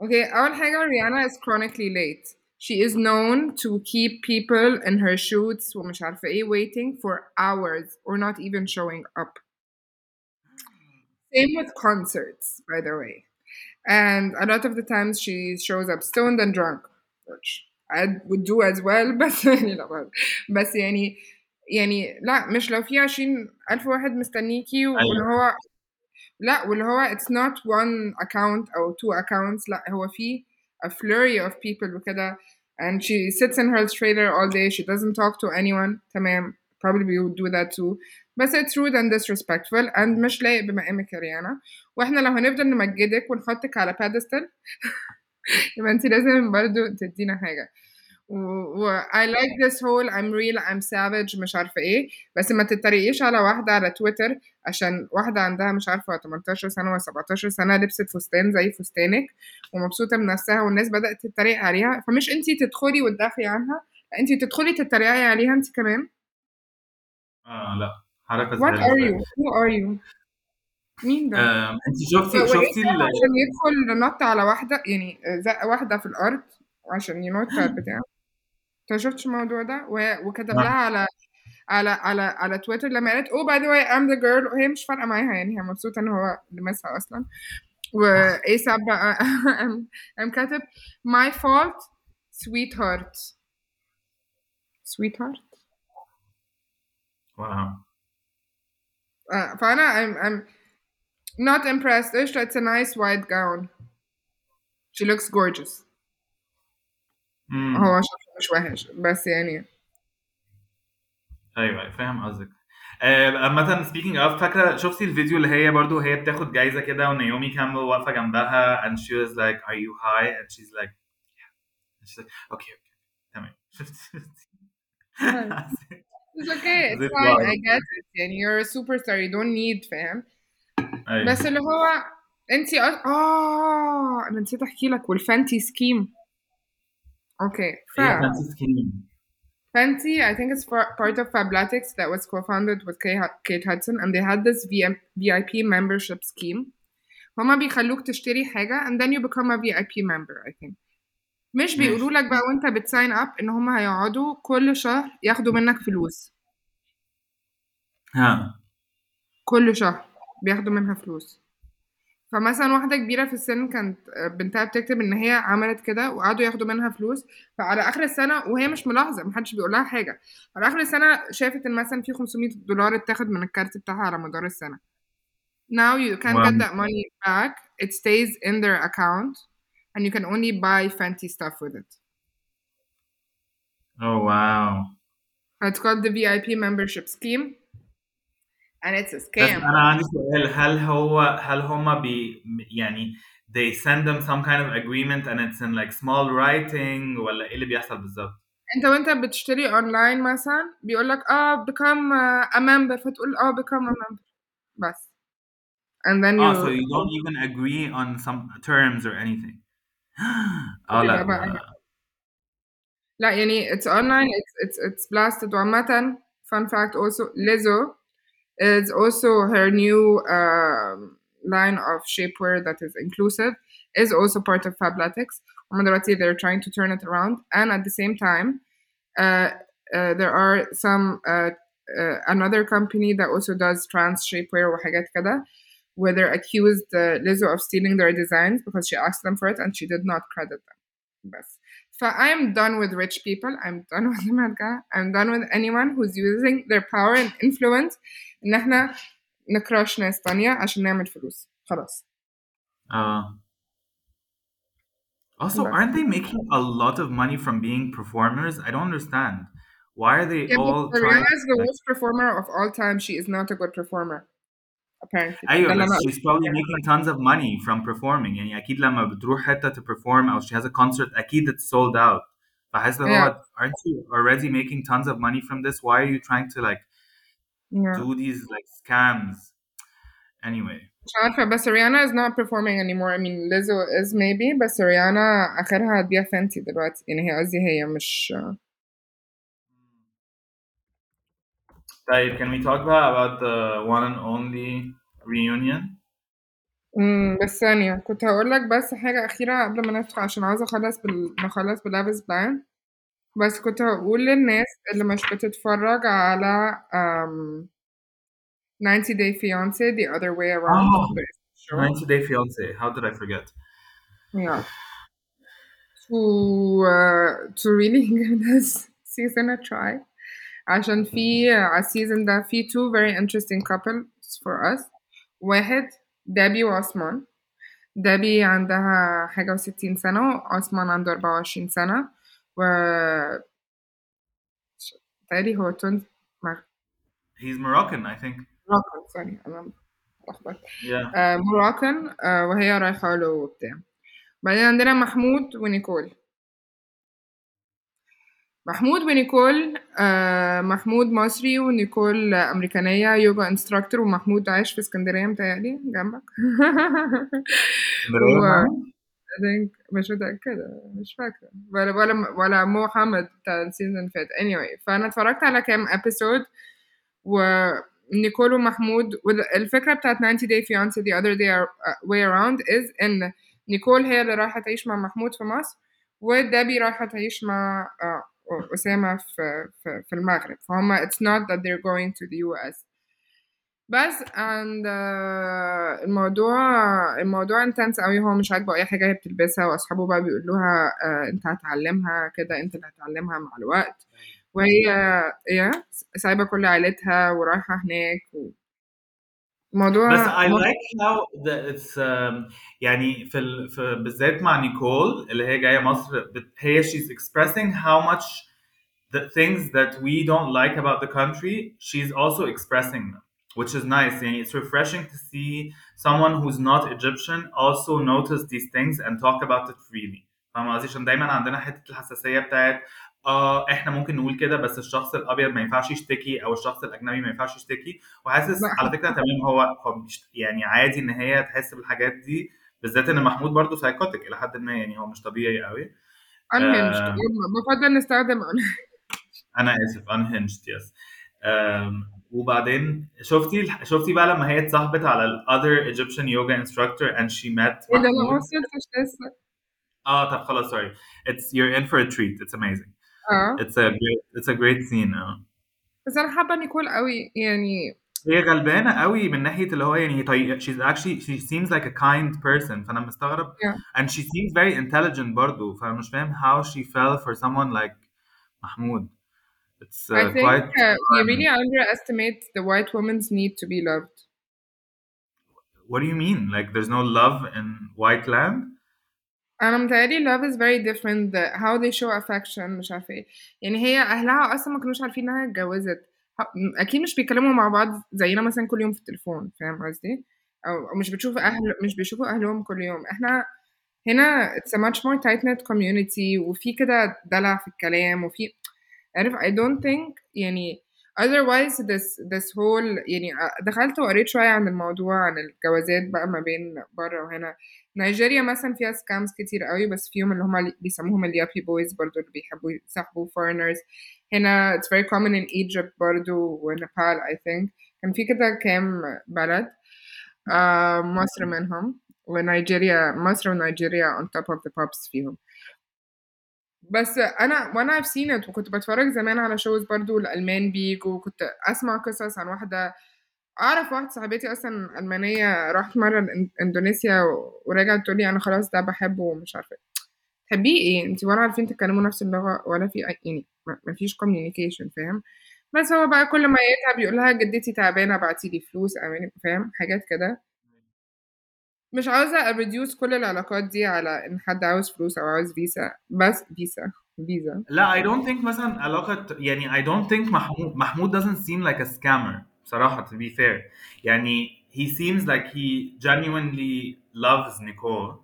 [SPEAKER 1] Okay, أول حاجة Rihanna is chronically late. She is known to keep people in her shoots ومش عارفة إيه waiting for hours or not even showing up. Same with concerts, by the way. And a lot of the times she shows up stoned and drunk, which I would do as well بس يعني لا بس يعني يعني لا مش لو في عشرين ألف واحد مستنيكي واللي هو لا واللي هو it's not one account أو two accounts لا هو في a flurry of people وكده and she sits in her trailer all day she doesn't talk to anyone تمام probably you would do that too. بس it's rude and disrespectful and مش لايق بمقامك يا ريانا. وإحنا لو هنفضل نمجدك ونحطك على pedestal يبقى انت لازم برضو تدينا حاجة. و, و I like this whole I'm real I'm savage مش عارفة إيه. بس ما تتريقيش على واحدة على تويتر عشان واحدة عندها مش عارفة 18 سنة ولا 17 سنة لبست فستان زي فستانك ومبسوطة بنفسها والناس بدأت تتريق عليها. فمش انتي تدخلي وتدافعي عنها لا انتي تدخلي تتريقي عليها انتي كمان.
[SPEAKER 2] آه لا زبالة
[SPEAKER 1] are
[SPEAKER 2] شوية.
[SPEAKER 1] you? Who are you? مين ده؟
[SPEAKER 2] آم، انت شفتي
[SPEAKER 1] هو
[SPEAKER 2] شفتي.
[SPEAKER 1] عشان يدخل نط على واحدة يعني زق واحدة في الأرض عشان ينط بتاع انت شفتش الموضوع ده وكتب. لها على على على على تويتر لما قالت oh by the way I'm the girl وهي مش فارقة معاها يعني هي مبسوطة إن هو لمسها أصلا واساب بقى قام قام كاتب my fault sweetheart sweetheart
[SPEAKER 2] واو
[SPEAKER 1] آه، فانا I'm, I'm not impressed قشطة it's a nice white gown she looks gorgeous
[SPEAKER 2] مم.
[SPEAKER 1] هو شكله مش وحش بس يعني
[SPEAKER 2] ايوه أيوة، فاهم قصدك آه، عامة سبيكينج اوف فاكرة شفتي الفيديو اللي هي برضو هي بتاخد جايزة كده ونيومي كامبل واقفة جنبها and she was like are you high and she's like yeah and she's like okay okay تمام شفتي شفتي
[SPEAKER 1] It's okay. It's fine. I get it. And you're a superstar. You don't need فاهم؟
[SPEAKER 2] أيوة.
[SPEAKER 1] بس اللي هو انت اه انا نسيت احكي لك والفانتي سكيم اوكي ف
[SPEAKER 2] فانتي سكيم
[SPEAKER 1] Fenty, I think it's part of Fabletics that was co-founded with Kate Hudson and they had this VIP membership scheme. هما بيخلوك تشتري حاجة and then you become a VIP member, I think. مش بيقولوا لك بقى وانت بتساين اب ان هما هيقعدوا كل شهر ياخدوا منك فلوس.
[SPEAKER 2] ها.
[SPEAKER 1] كل شهر بياخدوا منها فلوس. فمثلا واحدة كبيرة في السن كانت بنتها بتكتب إن هي عملت كده وقعدوا ياخدوا منها فلوس. فعلى آخر السنة وهي مش ملاحظة محدش بيقول لها حاجة. على آخر السنة شافت إن مثلا في 500 دولار اتاخد من الكارت بتاعها على مدار السنة. Now you can't
[SPEAKER 2] Wow.
[SPEAKER 1] get that money back. It stays in their account. and you can only buy fancy stuff with it
[SPEAKER 2] oh wow
[SPEAKER 1] it's called the VIP membership scheme and it's a
[SPEAKER 2] بس
[SPEAKER 1] scam
[SPEAKER 2] انا عندي سؤال هل هو هل هما بي يعني they send them some kind of agreement and it's in like small writing ولا ايه اللي بيحصل بالظبط؟
[SPEAKER 1] انت وانت بتشتري اونلاين مثلا بيقول لك اه become uh, a member فتقول اه become a member بس and then you
[SPEAKER 2] اه so you don't even agree on some terms or anything اه لا
[SPEAKER 1] يبقى بقى
[SPEAKER 2] لا.
[SPEAKER 1] لا يعني it's online it's it's it's blasted وعامة fun fact also Lizzo is also her new um, line of shapewear that is inclusive is also part of Fabletics هما دلوقتي they're trying to turn it around and at the same time uh, uh, there are some uh, uh, another company that also does trans shapewear وحاجات كده where they're accused uh, Lizzo of stealing their designs because she asked them for it and she did not credit them بس ف I'm done with rich people I'm done with the mad guy I'm done with anyone who's using their power and influence إن احنا نكراش ناس تانية عشان نعمل فلوس خلاص
[SPEAKER 2] Uh, also,
[SPEAKER 1] Right.
[SPEAKER 2] aren't they making a lot of money from being performers? I don't understand. Why are they
[SPEAKER 1] Yeah,
[SPEAKER 2] all
[SPEAKER 1] but
[SPEAKER 2] trying?
[SPEAKER 1] Rihanna is the
[SPEAKER 2] like-
[SPEAKER 1] worst performer of all time she is not a good performer apparently
[SPEAKER 2] ايوه
[SPEAKER 1] ده اللي
[SPEAKER 2] بس
[SPEAKER 1] أنا
[SPEAKER 2] she's probably making tons of money from performing يعني اكيد لما بتروح حته to perform او she has a concert اكيد it's sold out فحاسس اللي هو aren't you already making tons of money from this why are you trying to like
[SPEAKER 1] yeah.
[SPEAKER 2] do these like scams anyway
[SPEAKER 1] مش عارفة بس Rihanna is not performing anymore I mean Lizzo is maybe بس Rihanna آخرها هتبيع فانتي دلوقتي يعني هي قصدي هي مش
[SPEAKER 2] طيب can we talk about, about the one and only reunion
[SPEAKER 1] امم بس ثانية كنت هقول لك بس حاجة أخيرة قبل ما ندخل عشان عاوزة أخلص بال... نخلص بلافز بلان بس كنت هقول للناس اللي مش بتتفرج على um, 90 Day Fiancé the other way around
[SPEAKER 2] Oh.
[SPEAKER 1] باسم الشو.
[SPEAKER 2] 90 Day Fiancé how did I forget
[SPEAKER 1] Yeah. To uh, to really give this season a try. عشان في على السيزون ده في two very interesting couples for us. واحد دابي وعثمان. دابي عندها حاجة وستين سنة وعثمان عنده أربعة وعشرين سنة و تقريبا هو تونس
[SPEAKER 2] he's Moroccan I think.
[SPEAKER 1] مراكن سوري أنا لخبطت
[SPEAKER 2] yeah.
[SPEAKER 1] آه، مراكن آه، وهي رايحة له وبتاع. بعدين عندنا محمود ونيكول. محمود ونيكول آه، محمود مصري ونيكول أمريكانية يوجا انستراكتور ومحمود عايش في اسكندرية متهيألي جنبك. think مش متأكدة مش فاكرة. ولا ولا ولا محمد بتاع السيزون اللي فات. Anyway فأنا اتفرجت على كام episode ونيكول ومحمود وال- الفكرة بتاعت 90 Day Fiancé the other day way around is إن نيكول هي اللي رايحة تعيش مع محمود في مصر ودابي رايحة تعيش مع آه، أسامة في في, في المغرب. فهم it's not that they're going to the US بس and uh, الموضوع الموضوع intense قوي هو مش عاجبه أي حاجة هي بتلبسها وأصحابه بقى بيقولوها uh, أنت هتعلمها كده أنت اللي هتعلمها مع الوقت. وهي هي سايبة كل عيلتها ورايحة هناك و... الموضوع
[SPEAKER 2] بس I like how the it's um, يعني في, ال, في بالذات مع نيكول اللي هي جايه مصر بت- هي she's expressing how much the things that we don't like about the country she's also expressing them which is nice يعني it's refreshing to see someone who's not Egyptian also notice these things and talk about it freely فاهم قصدي عشان دايما عندنا حته الحساسيه بتاعت آه إحنا ممكن نقول كده بس الشخص الأبيض ما ينفعش يشتكي أو الشخص الأجنبي ما ينفعش يشتكي. وحاسس. على فكرة تمام هو هو مش يعني عادي إن هي تحس بالحاجات دي بالذات إن محمود برضه سايكوتيك إلى حد ما يعني هو مش طبيعي قوي
[SPEAKER 1] unhinged.
[SPEAKER 2] آه.
[SPEAKER 1] بفضل نستخدم
[SPEAKER 2] أنا آسف unhinged يس وبعدين شفتي شفتي بقى لما هي اتصاحبت على ال other Egyptian yoga instructor and she met
[SPEAKER 1] إيه ده؟ أنا ما
[SPEAKER 2] محمود
[SPEAKER 1] وصلتش لسه.
[SPEAKER 2] آه طب خلاص sorry. It's you're in for a treat. It's amazing.
[SPEAKER 1] اه
[SPEAKER 2] it's a great it's a great scene اه
[SPEAKER 1] بس انا حابه نيكول قوي يعني
[SPEAKER 2] هي غلبانه قوي من ناحيه اللي هو يعني طي... she's actually she seems like a kind person فانا مستغرب
[SPEAKER 1] Yeah.
[SPEAKER 2] and she seems very intelligent برضه فانا مش فاهم how she fell for someone like محمود it's uh,
[SPEAKER 1] I think
[SPEAKER 2] quite
[SPEAKER 1] uh, we really underestimate the white woman's need to be loved
[SPEAKER 2] what do you mean like there's no love in white land
[SPEAKER 1] أنا متهيألي love is very different the, how they show affection مش عارفة إيه. يعني هي أهلها أصلا ما كانوش عارفين إنها اتجوزت. أكيد مش بيتكلموا مع بعض زينا مثلا كل يوم في التليفون فاهم قصدي؟ أو أو مش بتشوف أهل مش بيشوفوا أهلهم كل يوم. إحنا هنا it's a much more tight knit community وفي كده دلع في الكلام وفي عارف I don't think يعني otherwise this this whole يعني دخلت وقريت شوية عن الموضوع عن الجوازات بقى ما بين بره وهنا. نيجيريا مثلا فيها سكامز كتير قوي بس فيهم اللي هم بيسموهم اليابي بويز برضو اللي بيحبوا يسحبوا foreigners. هنا it's very common in Egypt برضو ونيبال I think. كان في كده كام بلد آه مصر منهم ونيجيريا مصر ونيجيريا on top of the pops فيهم. بس أنا وأنا I've seen it وكنت بتفرج زمان على شوز برضو الألمان بيجوا وكنت أسمع قصص عن واحدة أعرف واحدة صاحبتي أصلا ألمانية راحت مرة إندونيسيا ورجعت تقول لي أنا خلاص ده بحبه ومش عارفة. تحبيه؟ إيه انت ولا عارفين تتكلموا نفس اللغة ولا في أي- يعني مفيش communication فاهم؟ بس هو بقى كل ما يتعب يقول لها جدتي تعبانة بعتي لي فلوس اعملي فاهم؟ حاجات كده. مش عاوزة أريديوس كل العلاقات دي على إن حد عاوز فلوس أو عاوز فيزا بس فيزا فيزا
[SPEAKER 2] لا I don't think مثلا علاقة يعني I don't think محمود محمود doesn't seem like a scammer. بصراحة to be fair يعني he seems like he genuinely loves Nicole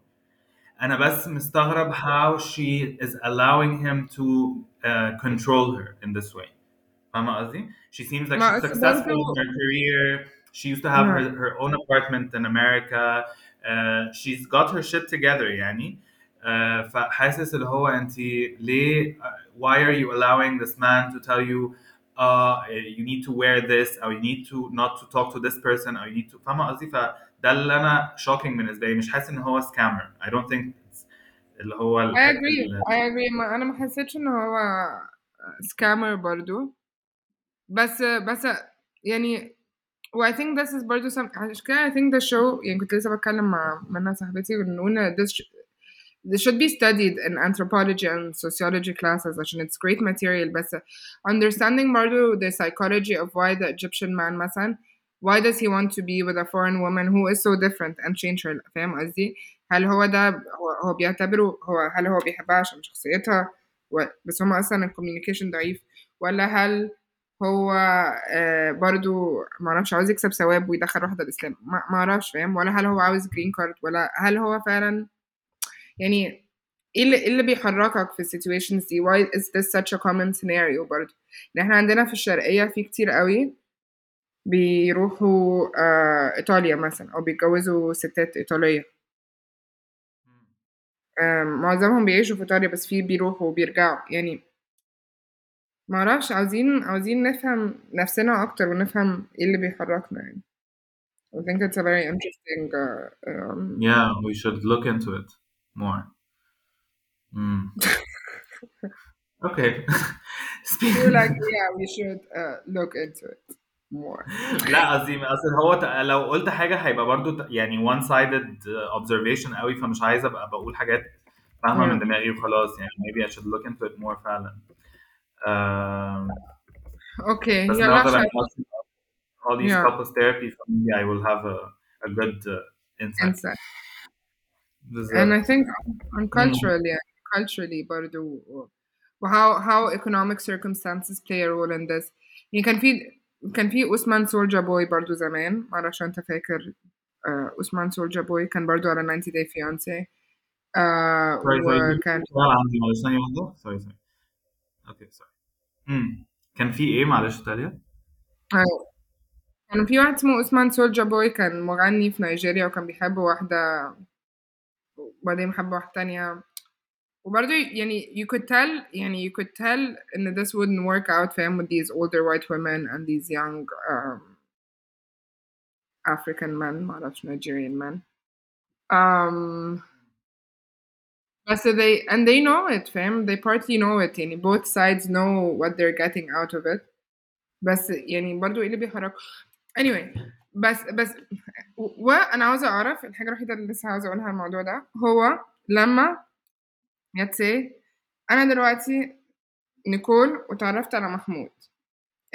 [SPEAKER 2] أنا بس مستغرب how she is allowing him to uh, control her in this way فاهمة قصدي؟ She seems like
[SPEAKER 1] ما
[SPEAKER 2] she's
[SPEAKER 1] أصل
[SPEAKER 2] successful
[SPEAKER 1] برضو-
[SPEAKER 2] in her career she used to have her,
[SPEAKER 1] نعم.
[SPEAKER 2] her own apartment in America uh, she's got her shit together يعني uh, فحاسس اللي هو انت ليه uh, why are you allowing this man to tell you uh, you need to wear this or you need to not to talk to this person or you need to فاهمة قصدي فده اللي انا shocking بالنسبة لي مش حاسس ان هو scammer I don't think it's اللي هو
[SPEAKER 1] I
[SPEAKER 2] الحتة
[SPEAKER 1] agree
[SPEAKER 2] ال-
[SPEAKER 1] I agree ما أنا ما حسيتش إن هو سكامر برضو بس بس يعني و I think this is برضو some عشان كده I think the show يعني كنت لسه بتكلم مع منى صاحبتي إنه this sh- this should be studied in anthropology and sociology classes عشان it's great material بس understanding برضو the psychology of why the Egyptian man مثلا why does he want to be with a foreign woman who is so different and change her فاهم قصدي؟ هل هو ده هو, هو بيعتبره هو هل هو بيحبها عشان شخصيتها و... بس هما أصلا الكوميونيكيشن ضعيف ولا هل هو آه برضو معرفش عاوز يكسب ثواب ويدخل واحدة الإسلام ما معرفش فاهم ولا هل هو عاوز جرين كارد ولا هل هو فعلا يعني إيه اللي, إيه اللي بيحركك في السيتويشنز دي؟ Why is this such a common scenario برضو؟ ان إحنا عندنا في الشرقية في كتير قوي بيروحوا آه إيطاليا مثلا أو بيتجوزوا ستات إيطالية. آم، معظمهم بيعيشوا في إيطاليا بس في بيروحوا وبيرجعوا. يعني معرفش عاوزين عاوزين نفهم نفسنا أكتر ونفهم إيه اللي بيحركنا يعني. I think it's a very interesting uh, um,
[SPEAKER 2] Yeah, we should look into it. more. امم اوكي
[SPEAKER 1] You're like yeah we should uh, look into it more
[SPEAKER 2] لا قصدي اصل هو ت- لو قلت حاجه هيبقى برضو ت- يعني one sided observation قوي فمش عايز ابقى بقول حاجات فاهمه من
[SPEAKER 1] Yeah.
[SPEAKER 2] دماغي وخلاص يعني maybe I should look into it more فعلا um,
[SPEAKER 1] okay
[SPEAKER 2] بس
[SPEAKER 1] يلا
[SPEAKER 2] now that I'm
[SPEAKER 1] عشان
[SPEAKER 2] watching all these
[SPEAKER 1] Yeah.
[SPEAKER 2] couples therapy maybe I will have a, a good uh, insight
[SPEAKER 1] insight And
[SPEAKER 2] بالظبط
[SPEAKER 1] I think on culturally يعني culturally برضو و how how economic circumstances play a role in this. يعني كان في كان في عثمان سولجا بوي برضو زمان معرفش انت فاكر عثمان سولجا بوي كان برضو على 90 Day Fiancé آه وكان
[SPEAKER 2] سؤال عندي معلش أوكي امم كان في إيه؟ معلش تاليا
[SPEAKER 1] آه، كان في واحد اسمه عثمان سولجا بوي كان مغني في نيجيريا وكان بيحب واحدة وبعدين حب واحدة تانية وبرضه يعني you could tell يعني you could tell إن this wouldn't work out فاهم with these older white women and these young um, African men معرفش Nigerian men um, بس they and they know it فاهم they partly know it يعني both sides know what they're getting out of it بس يعني برضو ايه اللي بيحرك anyway بس بس وأنا عاوزة أعرف الحاجة الوحيدة اللي لسه عاوزة أقولها الموضوع ده هو لما يتسي أنا دلوقتي نيكول وتعرفت على محمود.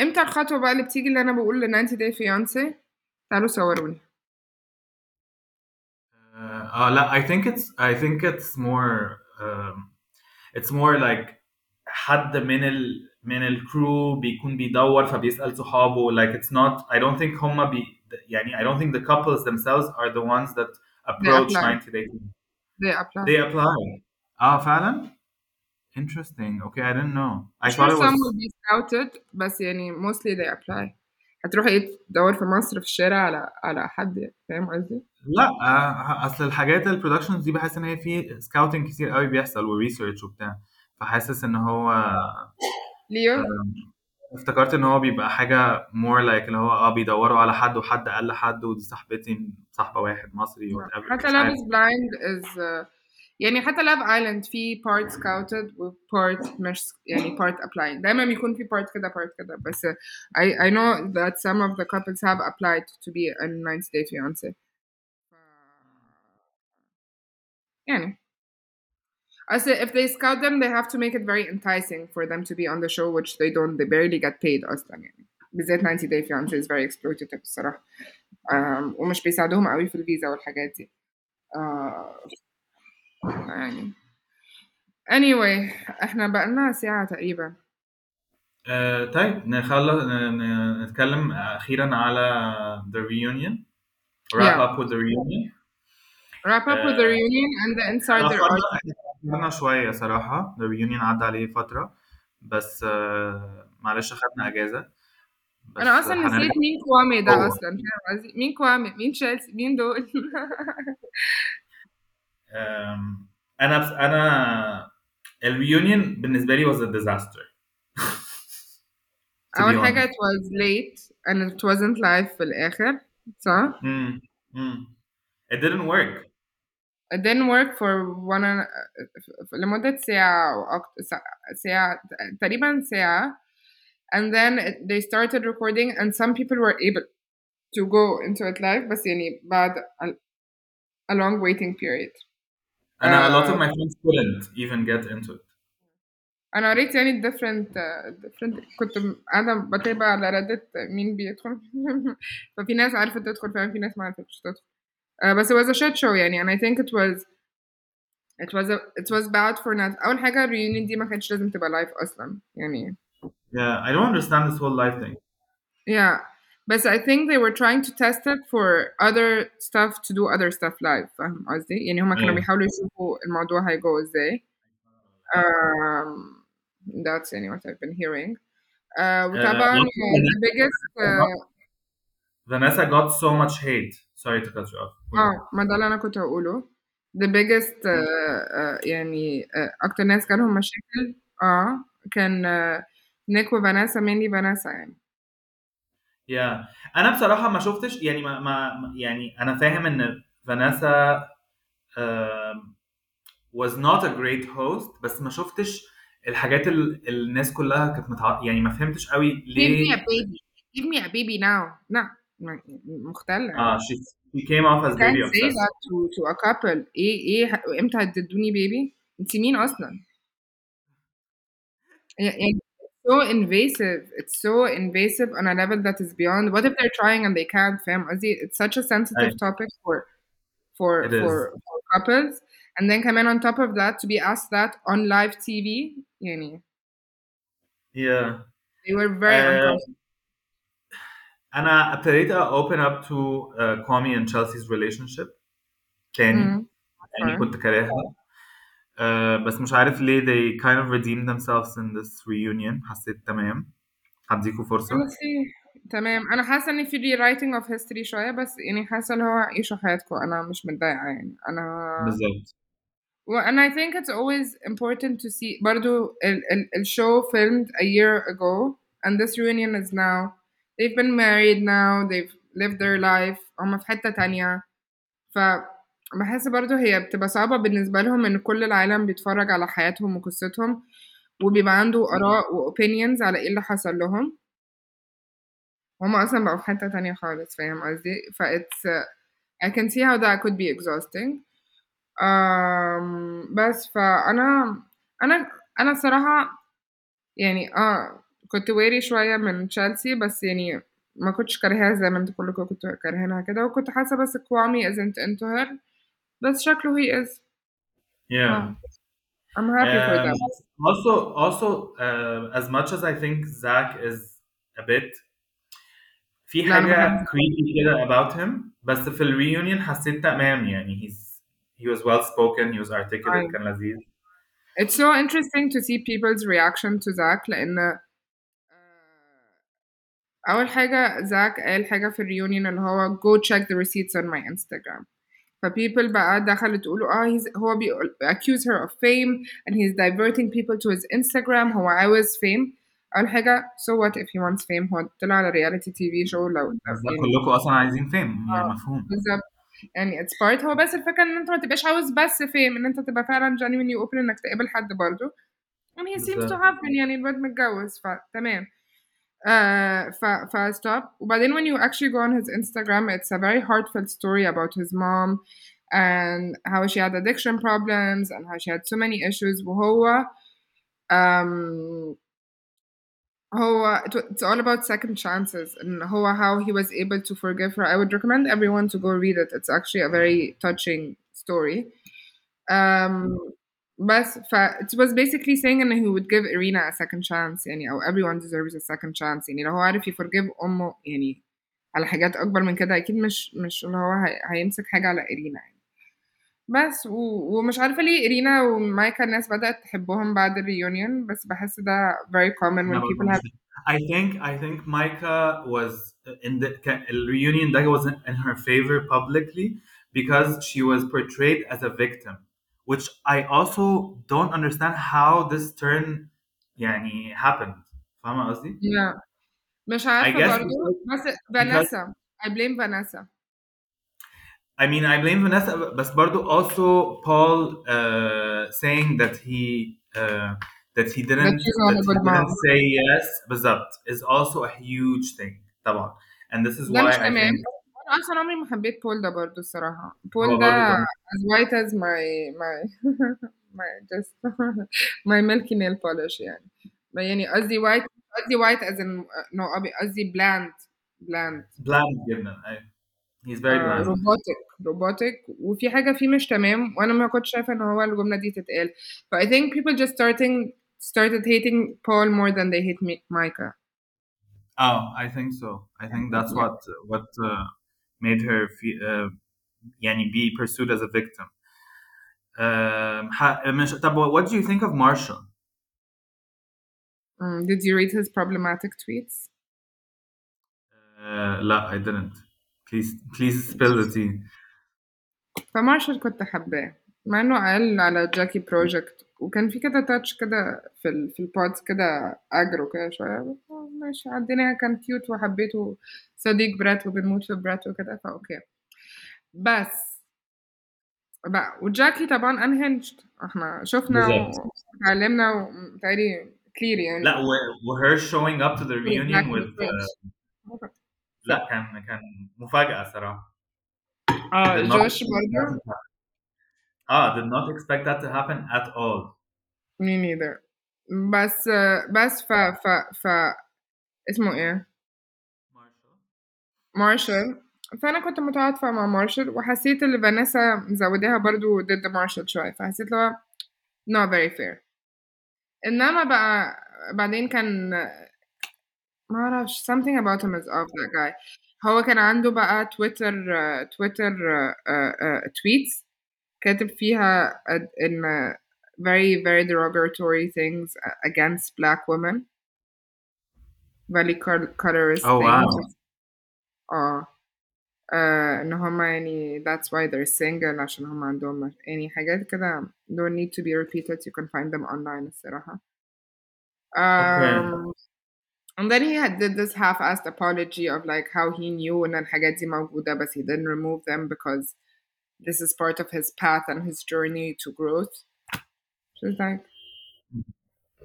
[SPEAKER 1] إمتى الخطوة بقى اللي بتيجي اللي أنا بقول ل 90 day fiance تعالوا صوروني.
[SPEAKER 2] آه لا I think it's I think it's more um, it's more like حد من ال من الكرو بيكون بيدور فبيسأل صحابه like it's not I don't think هما بي يعني I don't think the couples themselves are the ones that approach
[SPEAKER 1] apply.
[SPEAKER 2] 90 days
[SPEAKER 1] they apply
[SPEAKER 2] they apply اه فعلا interesting okay I didn't know I
[SPEAKER 1] I'm
[SPEAKER 2] thought
[SPEAKER 1] sure
[SPEAKER 2] it
[SPEAKER 1] some
[SPEAKER 2] was
[SPEAKER 1] will be scouted بس يعني mostly they apply هتروح ايه تدور في مصر في الشارع على على حد فاهم قصدي؟
[SPEAKER 2] لا آه، اصل الحاجات البرودكشنز دي بحس ان هي في سكاوتنج كتير قوي بيحصل وريسيرش وبتاع فحاسس ان هو
[SPEAKER 1] ليو
[SPEAKER 2] افتكرت إن هو بيبقى حاجة مور لايك اللي هو آه بيدوروا على حد وحد قال لحد ودي صاحبتي صاحبة واحد مصري whatever
[SPEAKER 1] حتى
[SPEAKER 2] مش
[SPEAKER 1] Love
[SPEAKER 2] عارف.
[SPEAKER 1] is Blind is يعني حتى Love Island في part scouted و part مش يعني part applying دايما بيكون في part كده part كده بس I, I know that some of the couples have applied to be a 90 day fiance. يعني أصل if they scout them they have to make it very enticing for them to be on the show which they don't they barely get paid أصلا يعني بالذات 90 day fiance is very exploitative الصراحة um, ومش بيساعدوهم قوي في الفيزا والحاجات دي آه يعني anyway احنا بقالنا ساعة تقريبا
[SPEAKER 2] آه طيب نخلص ن- ن- نتكلم اخيرا على the reunion wrap
[SPEAKER 1] Yeah.
[SPEAKER 2] up with the reunion
[SPEAKER 1] wrap up with the
[SPEAKER 2] آه،
[SPEAKER 1] reunion and the insider
[SPEAKER 2] أخرنا
[SPEAKER 1] arc
[SPEAKER 2] احنا أخرنا شويه صراحه the reunion عدى عليه فتره بس آه معلش اخدنا اجازه بس
[SPEAKER 1] انا اصلا
[SPEAKER 2] هنرجع
[SPEAKER 1] نسيت مين كوامي ده
[SPEAKER 2] هو.
[SPEAKER 1] اصلا فاهم قصدي مين كوامي مين تشيلسي مين دول
[SPEAKER 2] آم، انا بس انا الريونيون بالنسبه لي was a disaster To be
[SPEAKER 1] اول حاجة
[SPEAKER 2] honest.
[SPEAKER 1] it was late and it wasn't live في الاخر صح
[SPEAKER 2] مم. مم. it didn't work
[SPEAKER 1] it didn't work for one and- لمدة ساعة أو أكتر ساعة تقريبا ساعة and then it, they started recording and some people were able to go into it live بس يعني بعد a, a long waiting period
[SPEAKER 2] انا a lot
[SPEAKER 1] آه.
[SPEAKER 2] of my friends couldn't even get into it
[SPEAKER 1] أنا قريت يعني different uh, different كنت قاعدة بتابع على ريدت مين بيدخل ففي ناس عرفت تدخل فاهم في ناس ما عرفتش تدخل uh, بس it was a shit show يعني and I think it was it was a, it was bad for Nat أول حاجة الريونيون دي ما كانتش لازم تبقى لايف أصلا يعني
[SPEAKER 2] yeah I don't understand this whole life thing
[SPEAKER 1] Yeah, but I think they were trying to test it for other stuff to do other stuff live فاهم قصدي؟ يعني هما كانوا
[SPEAKER 2] أيوة.
[SPEAKER 1] بيحاولوا يشوفوا الموضوع هيجو ازاي. Um, that's يعني what I've been hearing. Uh, وطبعا
[SPEAKER 2] Uh,
[SPEAKER 1] uh, the biggest uh,
[SPEAKER 2] Vanessa got so much hate sorry to cut you off
[SPEAKER 1] آه ما ده اللي أنا كنت هقوله. The biggest uh, uh, يعني uh, أكتر ناس جالهم مشاكل آه كان نيك وفانيسا mainly فانيسا يعني.
[SPEAKER 2] yeah أنا بصراحة ما شفتش يعني ما, ما يعني أنا فاهم إن فانيسا was not a great host بس ما شفتش الحاجات اللي الناس كلها كانت متع... يعني ما فهمتش قوي
[SPEAKER 1] Give me a
[SPEAKER 2] ليه
[SPEAKER 1] baby. Give me a baby now. م- مختلة
[SPEAKER 2] اه she, she came off as
[SPEAKER 1] You can't
[SPEAKER 2] baby
[SPEAKER 1] say
[SPEAKER 2] obsessed
[SPEAKER 1] that to, to a couple. ايه ايه امتى هتدوني بيبي؟ انت مين اصلا؟ يعني it's so invasive. It's so invasive on a level that is beyond. What if they're trying and they can't? فاهم قصدي؟ It's such a sensitive
[SPEAKER 2] Right.
[SPEAKER 1] topic for for
[SPEAKER 2] It is.
[SPEAKER 1] for, for couples. And then كمان on top of that to be asked that on live TV يعني
[SPEAKER 2] yeah
[SPEAKER 1] they were very
[SPEAKER 2] Uh,
[SPEAKER 1] uncomfortable.
[SPEAKER 2] انا ابتديت open up to uh, Kwame and Chelsea's relationship تاني
[SPEAKER 1] مم.
[SPEAKER 2] يعني
[SPEAKER 1] Okay.
[SPEAKER 2] كنت كارهها uh, بس مش عارف ليه they kind of redeemed themselves in this reunion حسيت تمام هديكوا فرصة
[SPEAKER 1] Honestly تمام انا حاسه ان في rewriting of history شويه بس يعني حاسه اللي هو عيشوا حياتكم انا مش متضايقه يعني انا
[SPEAKER 2] بالظبط
[SPEAKER 1] Well, and I think it's always important to see برضو ال, ال, ال show filmed a year ago and this reunion is now they've been married now they've lived their life هم في حتة تانية. ف بحس برضو هي بتبقى صعبة بالنسبة لهم إن كل العالم بيتفرج على حياتهم وقصتهم وبيبقى عنده آراء و opinions على إيه اللي حصل لهم. هما أصلا بقوا في حتة تانية خالص فاهم قصدي؟ ف it's I can see how that could be exhausting. um, بس فأنا أنا أنا الصراحة يعني آه كنت واري شوية من تشيلسي بس يعني ما كنتش كارهاها زي ما أنتوا كلكم كنتوا كارهينها كده وكنت حاسة بس كوامي isn't into her بس شكله he is
[SPEAKER 2] yeah
[SPEAKER 1] آه I'm happy for
[SPEAKER 2] Um,
[SPEAKER 1] them
[SPEAKER 2] also, also, uh, as much as I think Zach is a bit في حاجة creepy كده about him بس في الريونيون حسيت تمام يعني he's he was well spoken he was articulate
[SPEAKER 1] أيوة.
[SPEAKER 2] كان لذيذ
[SPEAKER 1] It's so interesting to see people's reaction to Zach لأن آه، أول حاجة زاك قال حاجة في الريونيون اللي هو go check the receipts on my Instagram. فبيبل بقى دخلت تقولوا آه he's, هو بيقول accuse her of fame and he's diverting people to his Instagram. هو عاوز fame. أول حاجة so what if he wants fame هو طلع على TV show لو
[SPEAKER 2] بس
[SPEAKER 1] لو يعني
[SPEAKER 2] كلكم أصلا عايزين فيم يعني
[SPEAKER 1] آه
[SPEAKER 2] مفهوم.
[SPEAKER 1] بالظبط. يعني it's part هو بس الفكرة إن أنت ما تبقاش عاوز بس fame إن أنت تبقى فعلا genuinely open إنك تقابل حد برضه. And he seems to been يعني الواد متجوز فتمام. uh, ف ف stop وبعدين when you actually go on his Instagram it's a very heartfelt story about his mom and how she had addiction problems and how she had so many issues وهو um, هو it wa- it's all about second chances and هو how he was able to forgive her I would recommend everyone to go read it it's actually a very touching story um, بس ف it was basically saying إن he would give Irina a second chance يعني أو everyone deserves a second chance يعني لو هو عارف يفرجيف أمه يعني على حاجات أكبر من كده أكيد مش مش اللي هو هي- هيمسك حاجة على إرينا يعني بس و... ومش عارفة ليه إرينا ومايكا الناس بدأت تحبهم بعد الريونيون بس بحس ده very common
[SPEAKER 2] انا
[SPEAKER 1] when
[SPEAKER 2] برضه
[SPEAKER 1] people
[SPEAKER 2] مش
[SPEAKER 1] have
[SPEAKER 2] I think I think Micah was in the كان- الreunion ده was in her favor publicly because she was portrayed as a victim which I also don't understand how this turn يعني happened فاهمة قصدي؟
[SPEAKER 1] yeah. مش
[SPEAKER 2] I
[SPEAKER 1] عارفة
[SPEAKER 2] guess
[SPEAKER 1] برضو
[SPEAKER 2] because,
[SPEAKER 1] بس
[SPEAKER 2] because
[SPEAKER 1] فانيسا I blame Vanessa
[SPEAKER 2] I mean I blame Vanessa بس برضو also Paul uh, saying that he uh, that he
[SPEAKER 1] that
[SPEAKER 2] didn't
[SPEAKER 1] she's not
[SPEAKER 2] that
[SPEAKER 1] a
[SPEAKER 2] he
[SPEAKER 1] good
[SPEAKER 2] didn't
[SPEAKER 1] mom
[SPEAKER 2] say yes بالظبط is also a huge thing طبعا and this is
[SPEAKER 1] ده
[SPEAKER 2] why
[SPEAKER 1] مش
[SPEAKER 2] I
[SPEAKER 1] تمام
[SPEAKER 2] think
[SPEAKER 1] أنا أصلا عمري ما حبيت بول ده برضو الصراحة بول ده as white as my my my just my milky nail polish يعني يعني قصدي white قصدي white as in no قصدي bland bland
[SPEAKER 2] bland جدا أيوة. he's very
[SPEAKER 1] uh,
[SPEAKER 2] bland
[SPEAKER 1] robotic robotic وفي حاجة فيه مش تمام وأنا ما كنتش شايفة إن هو الجملة دي تتقال ف I think people just starting started hating Paul more than they hate Mi- Micah
[SPEAKER 2] oh I think so I think that's what what uh, made her feel, uh, يعني be pursued as a victim um, ح- مش طب what do you think of Marshall
[SPEAKER 1] mm, did you read his problematic tweets
[SPEAKER 2] uh, لا I didn't please please spill the tea
[SPEAKER 1] فمارشال كنت حباه مع انه قال على جاكي بروجكت وكان في كده تاتش كده في ال في البودز كده اجرو كده شويه بس آه، ماشي عديناها. كان كيوت وحبيته. صديق برات وبنموت في برات وكده فأوكي. بس. بقى وجاكي طبعا unhinged. إحنا شفنا. وتعلمنا وتقري كلير يعني.
[SPEAKER 2] لا و و her showing up to the reunion with uh, لا كان كان مفاجأة صراحة. آه
[SPEAKER 1] جوش برضه.
[SPEAKER 2] آه did not expect that to happen at all.
[SPEAKER 1] Me neither. بس بس ف ف ف اسمه إيه؟ مارشال. فأنا كنت متعاطفة مع مارشال وحسيت إن فانيسا مزوداها برضو ضد مارشال شوية فحسيت له not very fair. إنما بقى بعدين كان ما أعرفش something about him is off that guy. هو كان عنده بقى تويتر تويتر tweets كاتب فيها إن very very derogatory things against black women. very colorist
[SPEAKER 2] Oh, wow.
[SPEAKER 1] things اه آه، ان هما يعني that's why they're single عشان هما عندهم يعني حاجات كده don't need to be repeated you can find them online الصراحة um, and then he had did this half-assed apology of like how he knew ان الحاجات دي موجودة بس he didn't remove them because this is part of his path and his journey to growth she's like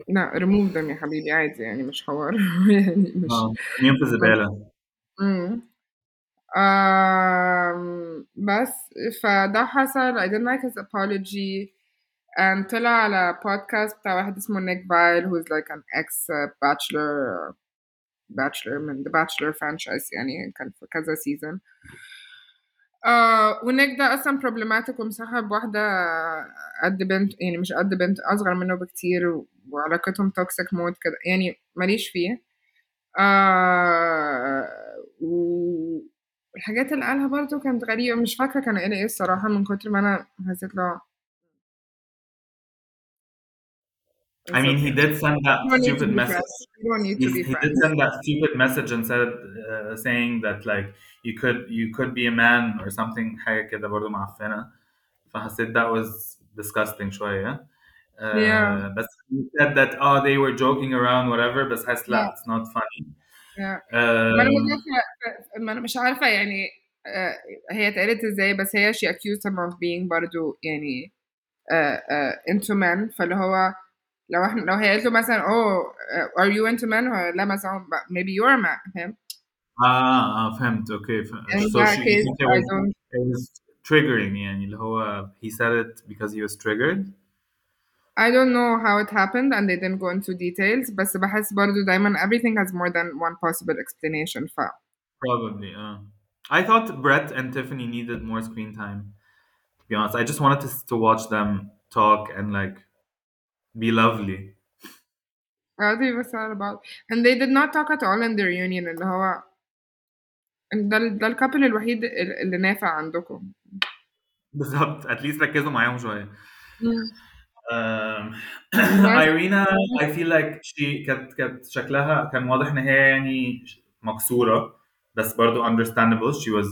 [SPEAKER 1] لا remove them يا حبيبي عادي يعني مش حوار يعني مش
[SPEAKER 2] آه مين في الزبالة
[SPEAKER 1] امم um, بس فده حصل I didn't like his apology and طلع على podcast بتاع واحد اسمه نيك فايل who's like an ex bachelor bachelor من the bachelor franchise يعني كان في كذا season آه ونيك ده أصلا problematic ومصاحب واحدة قد بنت يعني مش قد بنت أصغر منه بكتير وعلاقتهم توكسيك موت كده يعني ماليش فيه. آه والحاجات اللي قالها برضو كانت غريبة مش فاكرة كان إيه الصراحة من كتر ما أنا حسيت له
[SPEAKER 2] I mean he did send that
[SPEAKER 1] You don't need to
[SPEAKER 2] stupid
[SPEAKER 1] be
[SPEAKER 2] message
[SPEAKER 1] friends. You don't need
[SPEAKER 2] he,
[SPEAKER 1] to be
[SPEAKER 2] he did
[SPEAKER 1] friends.
[SPEAKER 2] send that stupid message and said uh, saying that like you could you could be a man or something حاجة كده برضه معفنة فحسيت that was disgusting شوية uh,
[SPEAKER 1] Yeah.
[SPEAKER 2] بس he said that oh they were joking around whatever بس حاسس لا
[SPEAKER 1] Yeah.
[SPEAKER 2] it's not funny
[SPEAKER 1] Yeah.
[SPEAKER 2] um,
[SPEAKER 1] ما انا مش عارفة ما انا مش عارفة يعني آه، هي اتقالت ازاي بس هي she accused him of being برضو يعني آه، آه، into men فاللي هو لو احنا لو هي قالت له مثلا oh uh, are you into men هو لا مثلا maybe you're a man فاهم
[SPEAKER 2] اه اه فهمت اوكي ف...
[SPEAKER 1] in
[SPEAKER 2] so
[SPEAKER 1] that
[SPEAKER 2] she, you
[SPEAKER 1] case
[SPEAKER 2] think it
[SPEAKER 1] I
[SPEAKER 2] was,
[SPEAKER 1] don't
[SPEAKER 2] it was triggering يعني اللي هو he said it because he was triggered
[SPEAKER 1] I don't know how it happened and they didn't go into details بس بحس برضو دايما everything has more than one possible explanation ف
[SPEAKER 2] Probably, uh. I thought Brett and Tiffany needed more screen time. To be honest, I just wanted to to watch them talk and like be lovely.
[SPEAKER 1] How do you sad about and they did not talk at all in their reunion اللي هو ده ال- ده الكابل الوحيد ال- اللي نافع عندكم
[SPEAKER 2] بالظبط at least ركزوا معاهم شوية. Um,
[SPEAKER 1] Yes.
[SPEAKER 2] Irina, I feel like she كانت كانت شكلها كان واضح إن هي يعني مكسورة بس برضو understandable. She was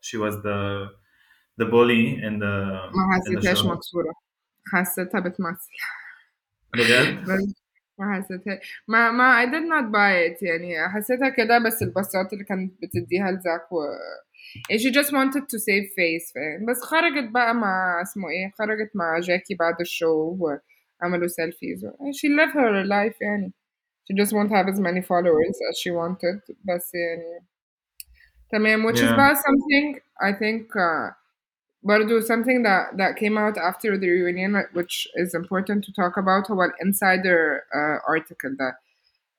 [SPEAKER 2] she was the the bully in the
[SPEAKER 1] ما
[SPEAKER 2] in the
[SPEAKER 1] حسيتهاش
[SPEAKER 2] show.
[SPEAKER 1] مكسورة حسيتها بتمثل
[SPEAKER 2] بجد؟
[SPEAKER 1] بس ما حسيتها ما ما I did not buy it يعني حسيتها كده بس البصات اللي كانت بتديها لزاك و يعني she just wanted to save face فاهم بس خرجت بقى مع اسمه ايه خرجت مع جاكي بعد الشو وعملوا سيلفيز she lived her life يعني she just won't have as many followers as she wanted بس يعني تمام which is
[SPEAKER 2] Yeah.
[SPEAKER 1] بقى something I think uh, برضو something that that came out after the reunion which is important to talk about هو الانسايدر uh, article that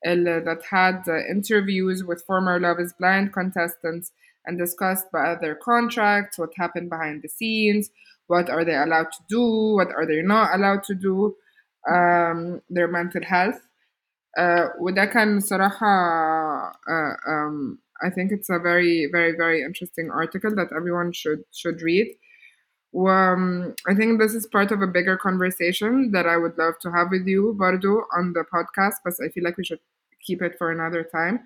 [SPEAKER 1] ال- that had uh, interviews with former Love is Blind contestants and discussed about their contracts, what happened behind the scenes, what are they allowed to do, what are they not allowed to do, um, their mental health. Uh, وده كان صراحة uh, um, I think it's a very very very interesting article that everyone should should read. Um, I think this is part of a bigger conversation that I would love to have with you, Bardo, on the podcast, but I feel like we should keep it for another time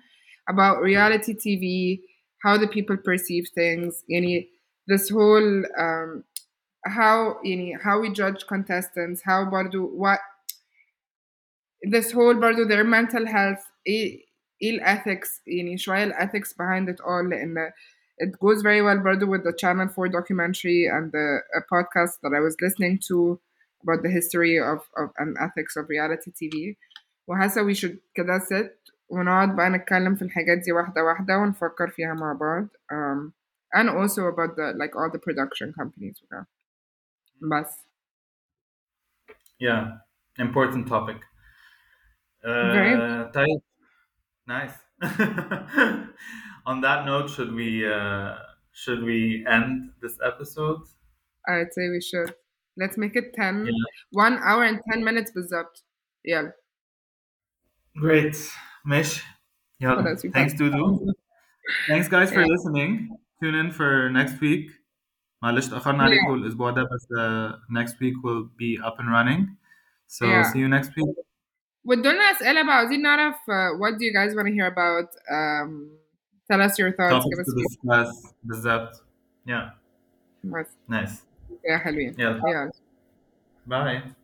[SPEAKER 1] about reality TV, how the people perceive things, yani, this whole um, how yani, how we judge contestants, how Bardo what this whole برضو their mental health ايه ايه الethics يعني شوية الethics behind it all لأن it goes very well برضه with the Channel 4 documentary and the a podcast that I was listening to about the history of, of and ethics of reality TV وحاسة we should كده sit ونقعد بقى نتكلم في الحاجات دي واحدة واحدة ونفكر فيها مع بعض um, and also about the like all the production companies وكده بس
[SPEAKER 2] Yeah, important topic.
[SPEAKER 1] Very
[SPEAKER 2] Uh, طيب, nice. On that note, should we uh, should we end this episode?
[SPEAKER 1] I'd say we should let's make it 10
[SPEAKER 2] Yeah.
[SPEAKER 1] one hour and 10 minutes بالظبط يلا
[SPEAKER 2] Great. ماشي. يلا.
[SPEAKER 1] خلاص
[SPEAKER 2] Thanks, Dudu. Thanks, guys, for
[SPEAKER 1] Yeah.
[SPEAKER 2] listening. Tune in for next week. معلش تأخرنا عليكم الأسبوع ده بس uh, next week will be up and running. So
[SPEAKER 1] Yeah.
[SPEAKER 2] see you next week.
[SPEAKER 1] ودولنا أسئلة بقى عاوزين نعرف uh, what do you guys want to hear about um, tell us your thoughts
[SPEAKER 2] Topics
[SPEAKER 1] give us
[SPEAKER 2] to discuss بالظبط. Yeah.
[SPEAKER 1] feedback. بس
[SPEAKER 2] Nice.
[SPEAKER 1] يا حلوين
[SPEAKER 2] يلا.
[SPEAKER 1] يلا
[SPEAKER 2] Bye.